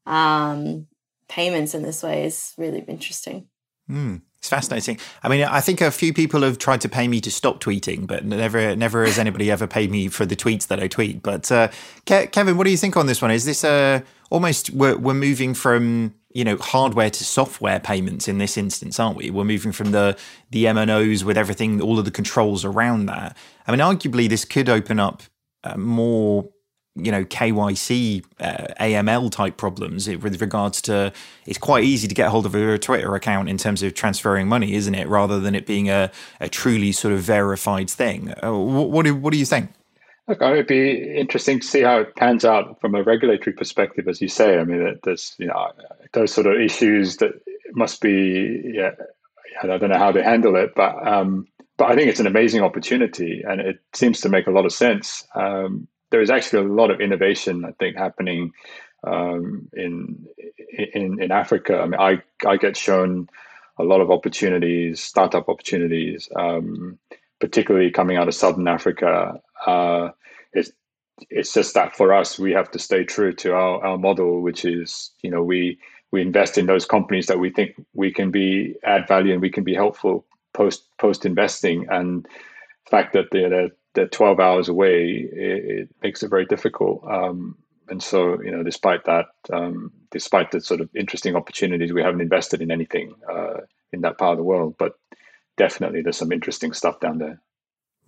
um, payments in this way is really interesting. Mm, it's fascinating. I mean, I think a few people have tried to pay me to stop tweeting, but never, never has anybody ever paid me for the tweets that I tweet. But uh, Ke- Kevin, what do you think on this one? Is this uh, almost we're, we're moving from you know hardware to software payments in this instance, aren't we? We're moving from the the MNOs with everything, all of the controls around that. I mean, arguably, this could open up uh, more you know KYC uh, AML type problems with regards to it's quite easy to get hold of a Twitter account in terms of transferring money, isn't it? Rather than it being a, a truly sort of verified thing. Uh, what, what do what do you think? Look, it'd be interesting to see how it pans out from a regulatory perspective, as you say. I mean, there's you know those sort of issues that must be yeah. I don't know how they handle it, but um, but I think it's an amazing opportunity, and it seems to make a lot of sense. Um, there is actually a lot of innovation, I think, happening um, in, in in Africa. I mean, I I get shown a lot of opportunities, startup opportunities, um, particularly coming out of Southern Africa. Uh, it's it's just that for us, we have to stay true to our, our model, which is you know we we invest in those companies that we think we can be add value and we can be helpful post post investing and the fact that they're, they're 12 hours away it, it makes it very difficult. Um, and so you know despite that um, despite the sort of interesting opportunities we haven't invested in anything uh, in that part of the world. But definitely there's some interesting stuff down there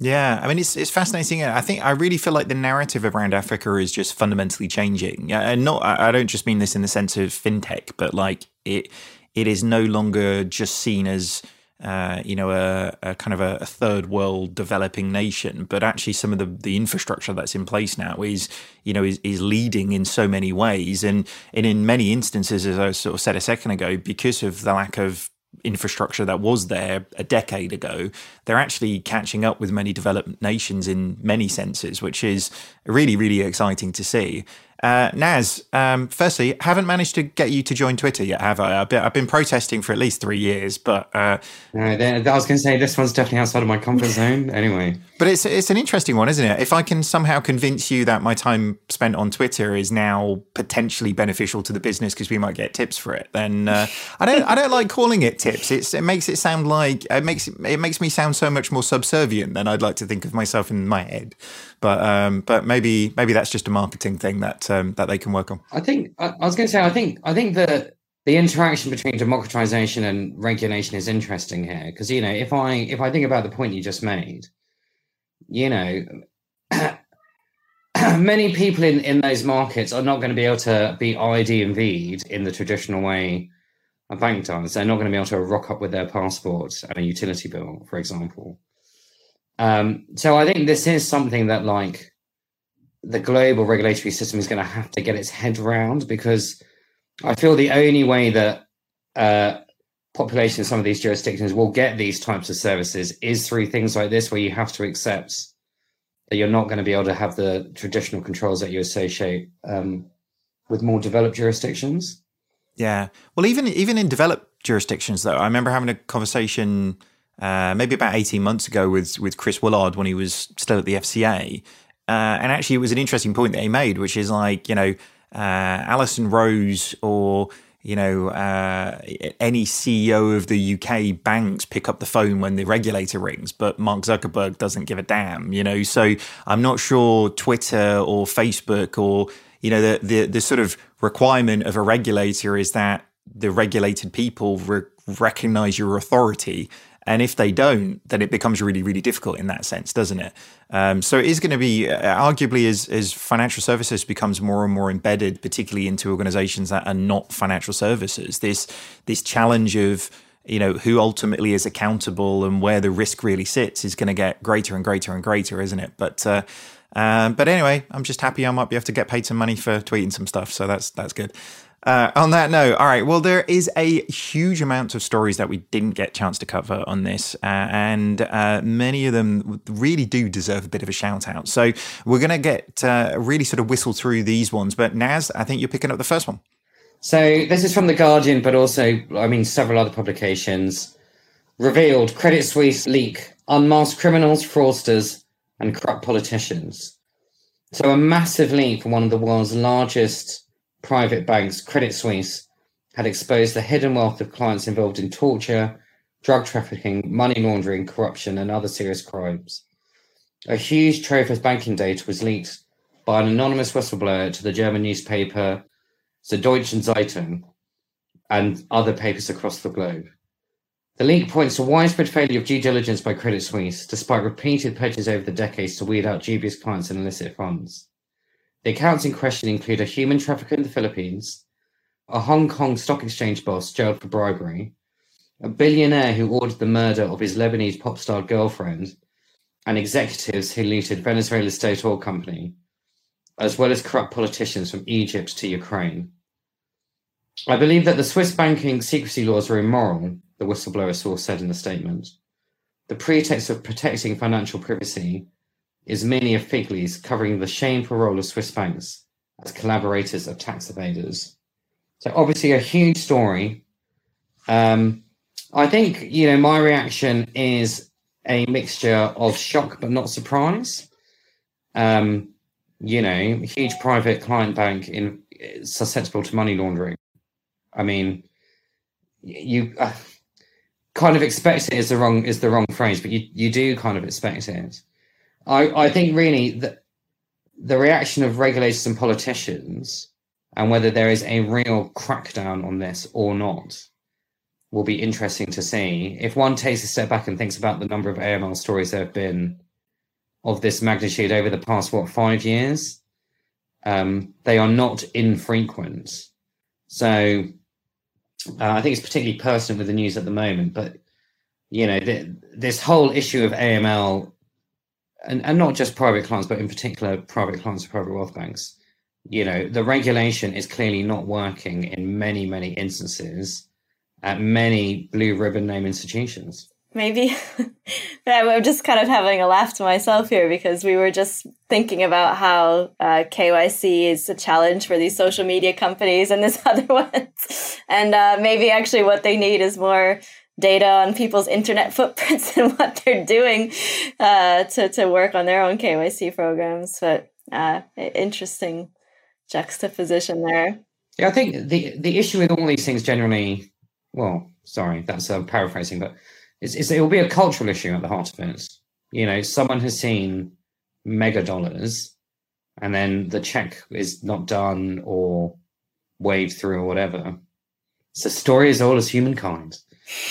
yeah, I mean it's it's fascinating. I think I really feel like the narrative around Africa is just fundamentally changing, and not I don't just mean this in the sense of fintech, but like it it is no longer just seen as uh, you know, a, a kind of a, a, third world developing nation, but actually some of the, the infrastructure that's in place now is, you know, is, is leading in so many ways. And, and in many instances, as I sort of said a second ago, because of the lack of infrastructure that was there a decade ago, they're actually catching up with many developed nations in many senses, which is really, really exciting to see. Uh, Naz, um, firstly, haven't managed to get you to join Twitter yet, have I? I've been, I've been protesting for at least three years, but uh, no, I was going to say this one's definitely outside of my comfort zone. <laughs> Anyway, but it's it's an interesting one, isn't it? If I can somehow convince you that my time spent on Twitter is now potentially beneficial to the business because we might get tips for it, then uh, I don't I don't like calling it tips. It's it makes it sound like it makes it makes me sound so much more subservient than I'd like to think of myself in my head. But um, but maybe maybe that's just a marketing thing that um, that they can work on. I think I, I was going to say I think I think that the interaction between democratization and regulation is interesting here because you know if I if I think about the point you just made, you know. <clears throat> many people in, in those markets are not going to be able to be ID and V'd in the traditional way a bank does. They're not going to be able to rock up with their passport and a utility bill, for example. Um, so I think this is something that like the global regulatory system is going to have to get its head around because I feel the only way that uh, population in some of these jurisdictions will get these types of services is through things like this, where you have to accept that you're not going to be able to have the traditional controls that you associate um, with more developed jurisdictions. Yeah, well, even even in developed jurisdictions, though, I remember having a conversation uh, maybe about 18 months ago with, with Chris Woolard when he was still at the FCA. Uh, and actually, it was an interesting point that he made, which is like, you know, uh, Alison Rose or, you know, uh, any CEO of the UK banks pick up the phone when the regulator rings, but Mark Zuckerberg doesn't give a damn, you know. So I'm not sure Twitter or Facebook or, you know, the, the, the sort of requirement of a regulator is that the regulated people re- recognize your authority and if they don't, then it becomes really, really difficult in that sense, doesn't it? Um, so it is going to be uh, arguably as, as financial services becomes more and more embedded, particularly into organizations that are not financial services. This this challenge of you know who ultimately is accountable and where the risk really sits is going to get greater and greater and greater, isn't it? But uh, um, but anyway, I'm just happy I might be able to get paid some money for tweeting some stuff, so that's that's good. Uh, on that note, all right. Well, there is a huge amount of stories that we didn't get a chance to cover on this, uh, and uh, many of them really do deserve a bit of a shout out. So we're going to get uh, really sort of whistle through these ones. But Naz, I think you're picking up the first one. So this is from the Guardian, but also, I mean, several other publications. Revealed Credit Suisse leak unmasked criminals, fraudsters, and corrupt politicians. So a massive leak from one of the world's largest private banks, Credit Suisse, had exposed the hidden wealth of clients involved in torture, drug trafficking, money laundering, corruption, and other serious crimes. A huge trove of banking data was leaked by an anonymous whistleblower to the German newspaper Süddeutsche Zeitung. and other papers across the globe. The leak points to widespread failure of due diligence by Credit Suisse, despite repeated pledges over the decades to weed out dubious clients and illicit funds. The accounts in question include a human trafficker in the Philippines, a Hong Kong stock exchange boss jailed for bribery, a billionaire who ordered the murder of his Lebanese pop star girlfriend, and executives who looted Venezuela's state oil company, as well as corrupt politicians from Egypt to Ukraine. I believe that the Swiss banking secrecy laws are immoral, the whistleblower source said in the statement. The pretext of protecting financial privacy is merely a fig leaf covering the shameful role of Swiss banks as collaborators of tax evaders. So, obviously, a huge story. Um, I think, you know, my reaction is a mixture of shock but not surprise. Um, you know, huge private client bank in susceptible to money laundering. I mean, you uh, kind of expect it is the wrong is the wrong phrase, but you you do kind of expect it. I I think really that the reaction of regulators and politicians and whether there is a real crackdown on this or not will be interesting to see. If one takes a step back and thinks about the number of AML stories there have been of this magnitude over the past what five years, um, they are not infrequent. So uh, I think it's particularly pertinent with the news at the moment. But you know, this whole issue of AML, and, and not just private clients, but in particular private clients of private wealth banks. You know, the regulation is clearly not working in many, many instances at many blue ribbon name institutions maybe <laughs> I'm just kind of having a laugh to myself here because we were just thinking about how uh, KYC is a challenge for these social media companies and this <laughs> other ones. And uh, maybe actually what they need is more data on people's internet <laughs> footprints and what they're doing uh, to, to work on their own KYC programs. But uh, interesting juxtaposition there. Yeah, I think the, the issue with all these things generally, well, sorry, that's a paraphrasing, but it's, it's, it will be a cultural issue at the heart of it. You know, someone has seen mega dollars and then the check is not done or waved through or whatever. It's a story as old as humankind.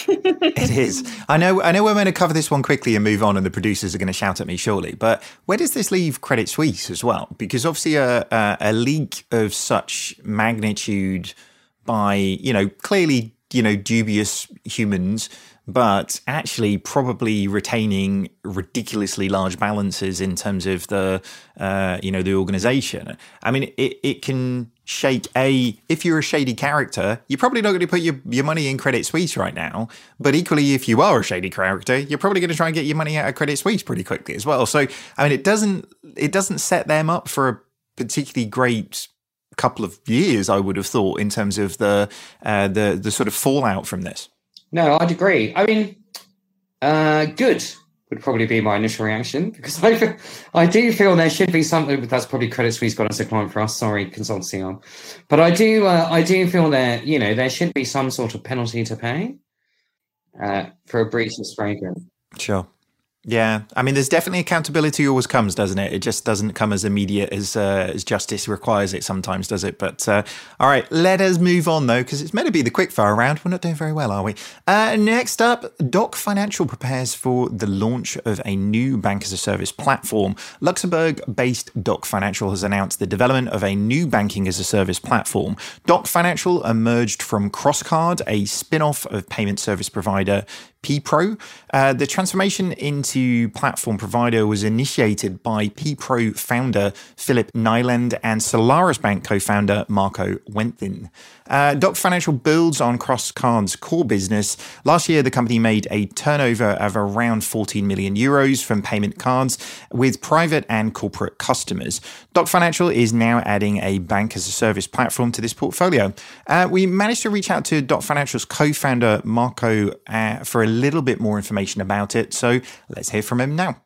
It is. I know. I know. We're going to cover this one quickly and move on, and the producers are going to shout at me shortly. But where does this leave Credit Suisse as well? Because obviously, a, a, a leak of such magnitude by you know clearly you know dubious humans but actually probably retaining ridiculously large balances in terms of the uh, you know the organization. I mean, it, it can shake a if you're a shady character, you're probably not going to put your, your money in Credit Suisse right now. But equally, if you are a shady character, you're probably going to try and get your money out of Credit Suisse pretty quickly as well. So I mean, it doesn't it doesn't set them up for a particularly great couple of years, I would have thought, in terms of the uh, the the sort of fallout from this. No, I'd agree. I mean, uh, good would probably be my initial reaction <laughs> because I, I do feel there should be something. But that's probably Credit Suisse got as a client for us. Sorry, consultancy arm. But I do, uh, I do feel that you know there should be some sort of penalty to pay uh, for a breach of Stragan. Sure. Yeah, I mean, there's definitely accountability always comes, doesn't it? It just doesn't come as immediate as uh, as justice requires it sometimes, does it? But uh, all right, let us move on though, because it's meant to be the quick fire round. We're not doing very well, are we? Uh, next up, Dock Financial prepares for the launch of a new bank as a service platform. Luxembourg-based Dock Financial has announced the development of a new banking as a service platform. Dock Financial emerged from Crosscard, a spin-off of payment service provider PPRO. Uh, the transformation into platform provider was initiated by PPRO founder Philip Nyland and Solaris Bank co founder Marco Wenthin. Uh, Dock Financial builds on Crosscard's core business. Last year, the company made a turnover of around 14 million euros from payment cards with private and corporate customers. Dock Financial is now adding a bank as a service platform to this portfolio. Uh, we managed to reach out to Dock Financial's co founder, Marco, uh, for a little bit more information about it. So let's hear from him now.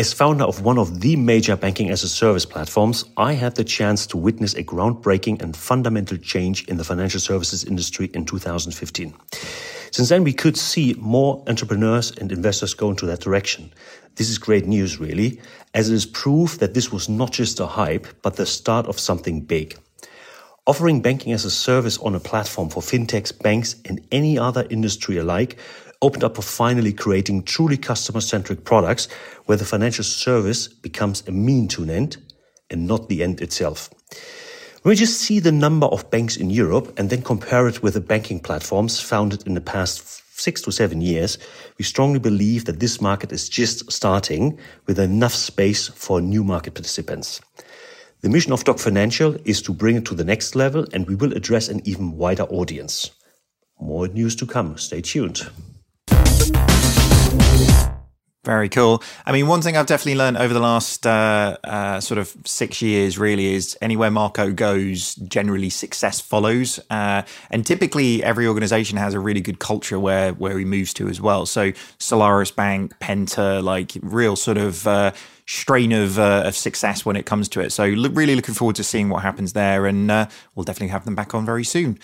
As founder of one of the major banking as a service platforms, I had the chance to witness a groundbreaking and fundamental change in the financial services industry in 2015. Since then, we could see more entrepreneurs and investors go into that direction. This is great news, really, as it is proof that this was not just a hype, but the start of something big. Offering banking as a service on a platform for fintechs, banks, and any other industry alike opened up for finally creating truly customer centric products where the financial service becomes a mean to an end and not the end itself. When we just see the number of banks in Europe and then compare it with the banking platforms founded in the past six to seven years, we strongly believe that this market is just starting with enough space for new market participants. The mission of Dock Financial is to bring it to the next level, and we will address an even wider audience. More news to come. Stay tuned. Very cool. I mean, one thing I've definitely learned over the last uh, uh, sort of six years really is anywhere Marco goes, generally success follows. Uh, and typically, every organization has a really good culture where where he moves to as well. So, Solaris Bank, Penta, like real sort of uh, strain of, uh, of success when it comes to it. So, really looking forward to seeing what happens there. And uh, we'll definitely have them back on very soon.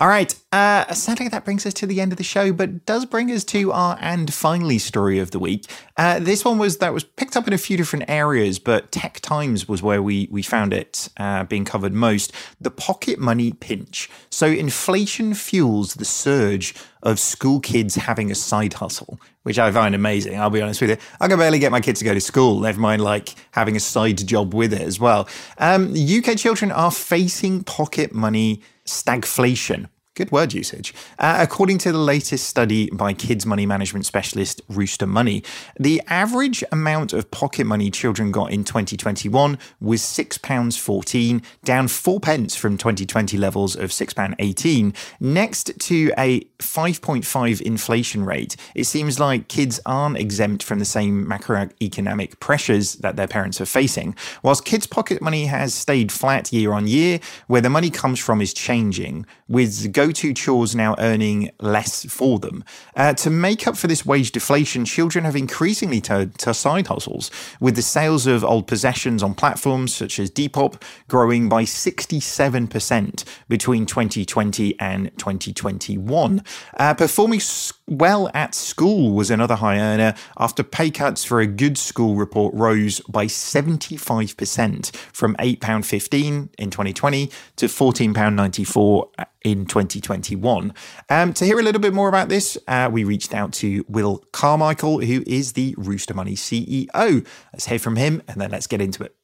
All right. Uh, sadly, that brings us to the end of the show, but does bring us to our and finally story of the week. Uh, this one was that was picked up in a few different areas, but Tech Times was where we we found it uh, being covered most. The pocket money pinch. So inflation fuels the surge of school kids having a side hustle, which I find amazing. I'll be honest with you. I can barely get my kids to go to school, never mind like having a side job with it as well. Um, UK children are facing pocket money stagflation. Good word usage. Uh, according to the latest study by kids money management specialist RoosterMoney, the average amount of pocket money children got in 2021 was £6.14, down 4 pence from 2020 levels of £6.18. Next to a 5.5 inflation rate, it seems like kids aren't exempt from the same macroeconomic pressures that their parents are facing. Whilst kids' pocket money has stayed flat year on year, where the money comes from is changing, with go to chores now earning less for them. Uh, to make up for this wage deflation, children have increasingly turned to side hustles, with the sales of old possessions on platforms such as Depop growing by 67% between 2020 and 2021. Uh, performing well at school was another high earner after pay cuts for a good school report rose by 75% from £8.15 in 2020 to £14.94 in 2021. Um, to hear a little bit more about this, uh, we reached out to Will Carmichael, who is the RoosterMoney CEO. Let's hear from him and then let's get into it.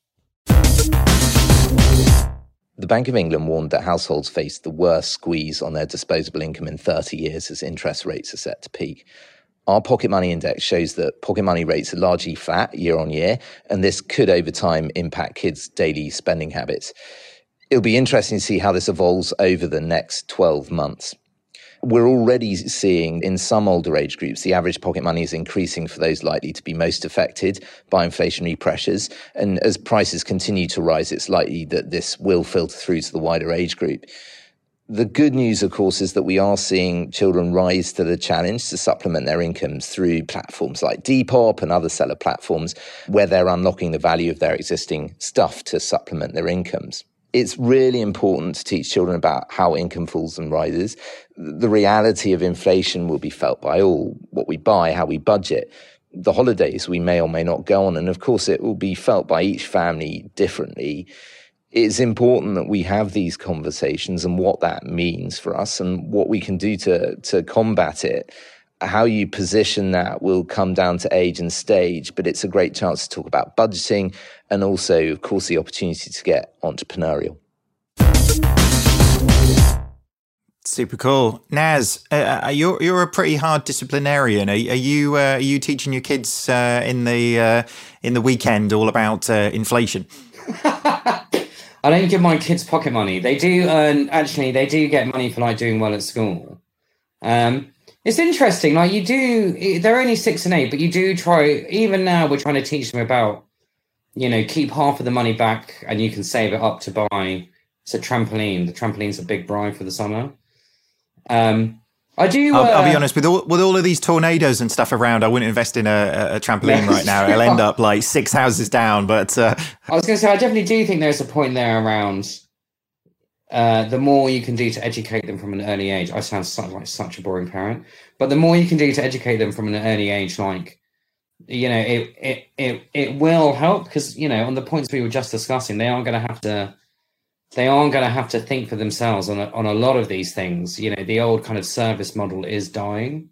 The Bank of England warned that households face the worst squeeze on their disposable income in 30 years as interest rates are set to peak. Our pocket money index shows that pocket money rates are largely flat year on year, and this could over time impact kids' daily spending habits. It'll be interesting to see how this evolves over the next 12 months. We're already seeing in some older age groups, the average pocket money is increasing for those likely to be most affected by inflationary pressures. And as prices continue to rise, it's likely that this will filter through to the wider age group. The good news, of course, is that we are seeing children rise to the challenge to supplement their incomes through platforms like Depop and other seller platforms where they're unlocking the value of their existing stuff to supplement their incomes it's really important to teach children about how income falls and rises. The reality of inflation will be felt by all what we buy, how we budget, the holidays we may or may not go on. And of course, it will be felt by each family differently. It's important that we have these conversations and what that means for us and what we can do to, to combat it how you position that will come down to age and stage, but it's a great chance to talk about budgeting and also, of course, the opportunity to get entrepreneurial. Super cool, Naz. Uh, uh, you're you're a pretty hard disciplinarian. Are, are you uh, are you teaching your kids uh, in the uh, in the weekend all about uh, inflation? <laughs> I don't give my kids pocket money. They do earn. Actually, they do get money for like doing well at school. Um, it's interesting. Like you do, they're only six and eight, but you do try. Even now, we're trying to teach them about, you know, keep half of the money back, and you can save it up to buy. It's a trampoline. The trampoline's a big bribe for the summer. Um, I do. I'll, uh, I'll, be honest with all with all of these tornadoes and stuff around. I wouldn't invest in a, a trampoline right now. I'll end up like six houses down. But uh... I was going to say, I definitely do think there's a point there around uh, the more you can do to educate them from an early age. I sound like such a boring parent, but the more you can do to educate them from an early age, like you know, it it it it will help because you know on the points we were just discussing, they are going to have to they aren't going to have to think for themselves on a, on a lot of these things. You know, the old kind of service model is dying,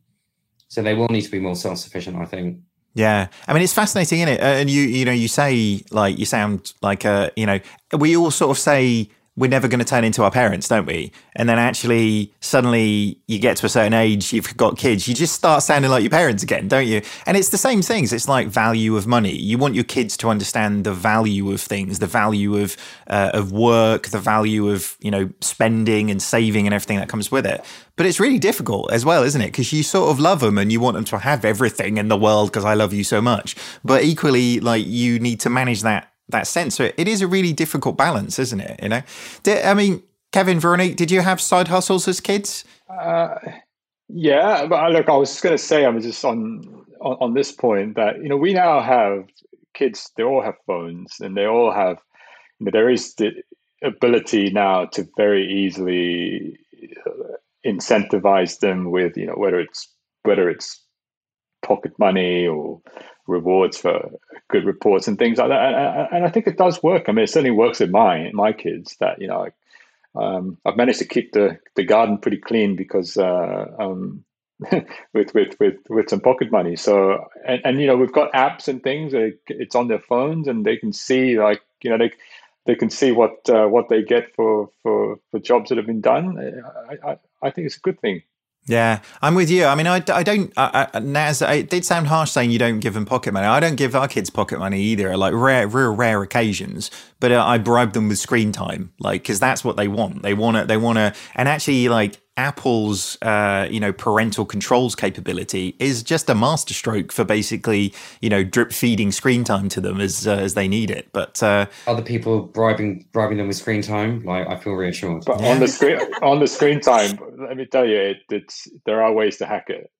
so they will need to be more self sufficient. I think. Yeah, I mean it's fascinating, isn't it? Uh, and you, you know, you say like you sound like a, you know, we all sort of say we're never going to turn into our parents, don't we? And then actually, suddenly you get to a certain age, you've got kids, you just start sounding like your parents again, don't you? And it's the same things. It's like value of money. You want your kids to understand the value of things, the value of uh, of work, the value of you know spending and saving and everything that comes with it. But it's really difficult as well, isn't it? Because you sort of love them and you want them to have everything in the world because I love you so much. But equally, like you need to manage that that sense. So it is a really difficult balance, isn't it? You know, did, I mean, Kevin, Veronique, did you have side hustles as kids? Uh, yeah, but uh, look, I was just going to say, I was just on, on on this point that you know we now have kids. They all have phones, and they all have. You know, there is the ability now to very easily uh, incentivize them with you know whether it's whether it's pocket money or rewards for good reports and things like that. And, and, I think it does work. I mean, it certainly works with my my kids. That you know, um, I've managed to keep the, the garden pretty clean because uh, um, <laughs> with with with with some pocket money. So and, and you know we've got apps and things. It's on their phones and they can see like you know they they can see what uh, what they get for, for for jobs that have been done. I, I I think it's a good thing. Yeah, I'm with you. I mean, I, I don't, I, I, it did sound harsh saying you don't give them pocket money. I don't give our kids pocket money either, like rare, real rare occasions, but uh, I bribe them with screen time, like, because that's what they want. They want to, they want to, and actually, like, Apple's uh, you know parental controls capability is just a masterstroke for basically you know drip feeding screen time to them as uh, as they need it. But uh, other people bribing bribing them with screen time, like I feel reassured. But on the screen on the screen time, let me tell you, it, it's there are ways to hack it.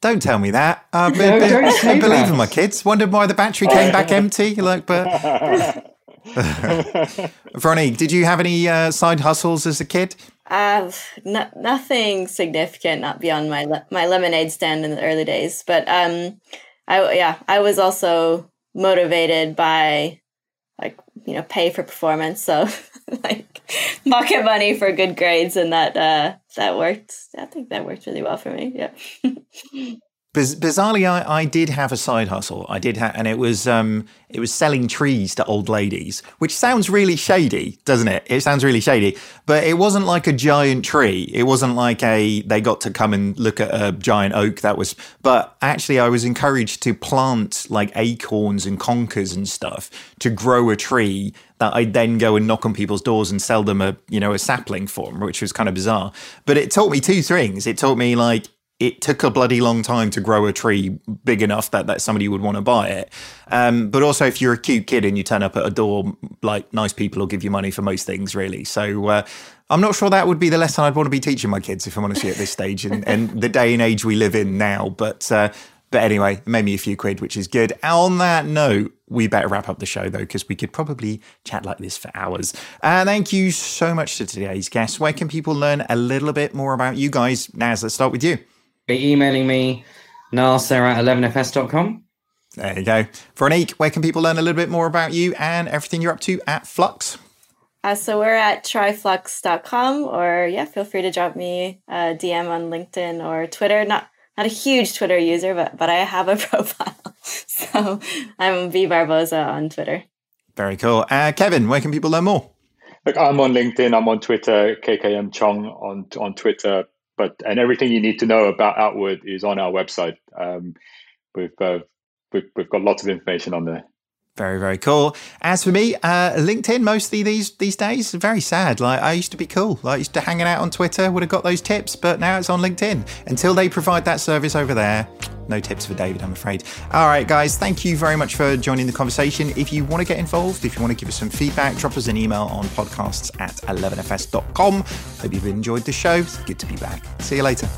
Don't tell me that. I, no, I, I, I believe in my kids. Wondered why the battery came back <laughs> empty. Like, but <laughs> <laughs> Veronique, did you have any uh, side hustles as a kid? Uh, no, nothing significant, not beyond my le- my lemonade stand in the early days. But um, I yeah, I was also motivated by like you know pay for performance, so <laughs> like pocket money for good grades, and that uh, that worked. I think that worked really well for me. Yeah. <laughs> Biz- bizarrely, I, I did have a side hustle. I did have, and it was um, it was selling trees to old ladies, which sounds really shady, doesn't it? It sounds really shady, but it wasn't like a giant tree. It wasn't like a they got to come and look at a giant oak. That was, but actually, I was encouraged to plant like acorns and conkers and stuff to grow a tree that I'd then go and knock on people's doors and sell them a you know a sapling for, which was kind of bizarre. But it taught me two things. It taught me like it took a bloody long time to grow a tree big enough that, that somebody would want to buy it. Um, but also, if you're a cute kid and you turn up at a door, like nice people will give you money for most things, really. So uh, I'm not sure that would be the lesson I'd want to be teaching my kids, if I'm honest, at this stage and, and the day and age we live in now. But uh, but anyway, made me a few quid, which is good. On that note, we better wrap up the show though, because we could probably chat like this for hours. Uh, thank you so much to today's guests. Where can people learn a little bit more about you guys? Naz, let's start with you be emailing me, nasir at 11fs.com. There you go. Veronique, where can people learn a little bit more about you and everything you're up to at Flux? Uh, so we're at tryflux.com or yeah, feel free to drop me a DM on LinkedIn or Twitter. Not not a huge Twitter user, but but I have a <laughs> profile. so I'm V Barbosa on Twitter. Very cool. Uh, Kevin, where can people learn more? Look, I'm on LinkedIn. I'm on Twitter. KKM Chong on on Twitter but and everything you need to know about Outward is on our website. Um, we've, uh, we've we've got lots of information on there. Very, very cool. As for me, uh, LinkedIn mostly these these days, very sad. Like I used to be cool. Like, I used to hanging out on Twitter, would have got those tips, but now it's on LinkedIn. Until they provide that service over there, no tips for David, I'm afraid. All right, guys, thank you very much for joining the conversation. If you want to get involved, if you want to give us some feedback, drop us an email on podcasts at 11fs.com. Hope you've enjoyed the show. It's good to be back. See you later.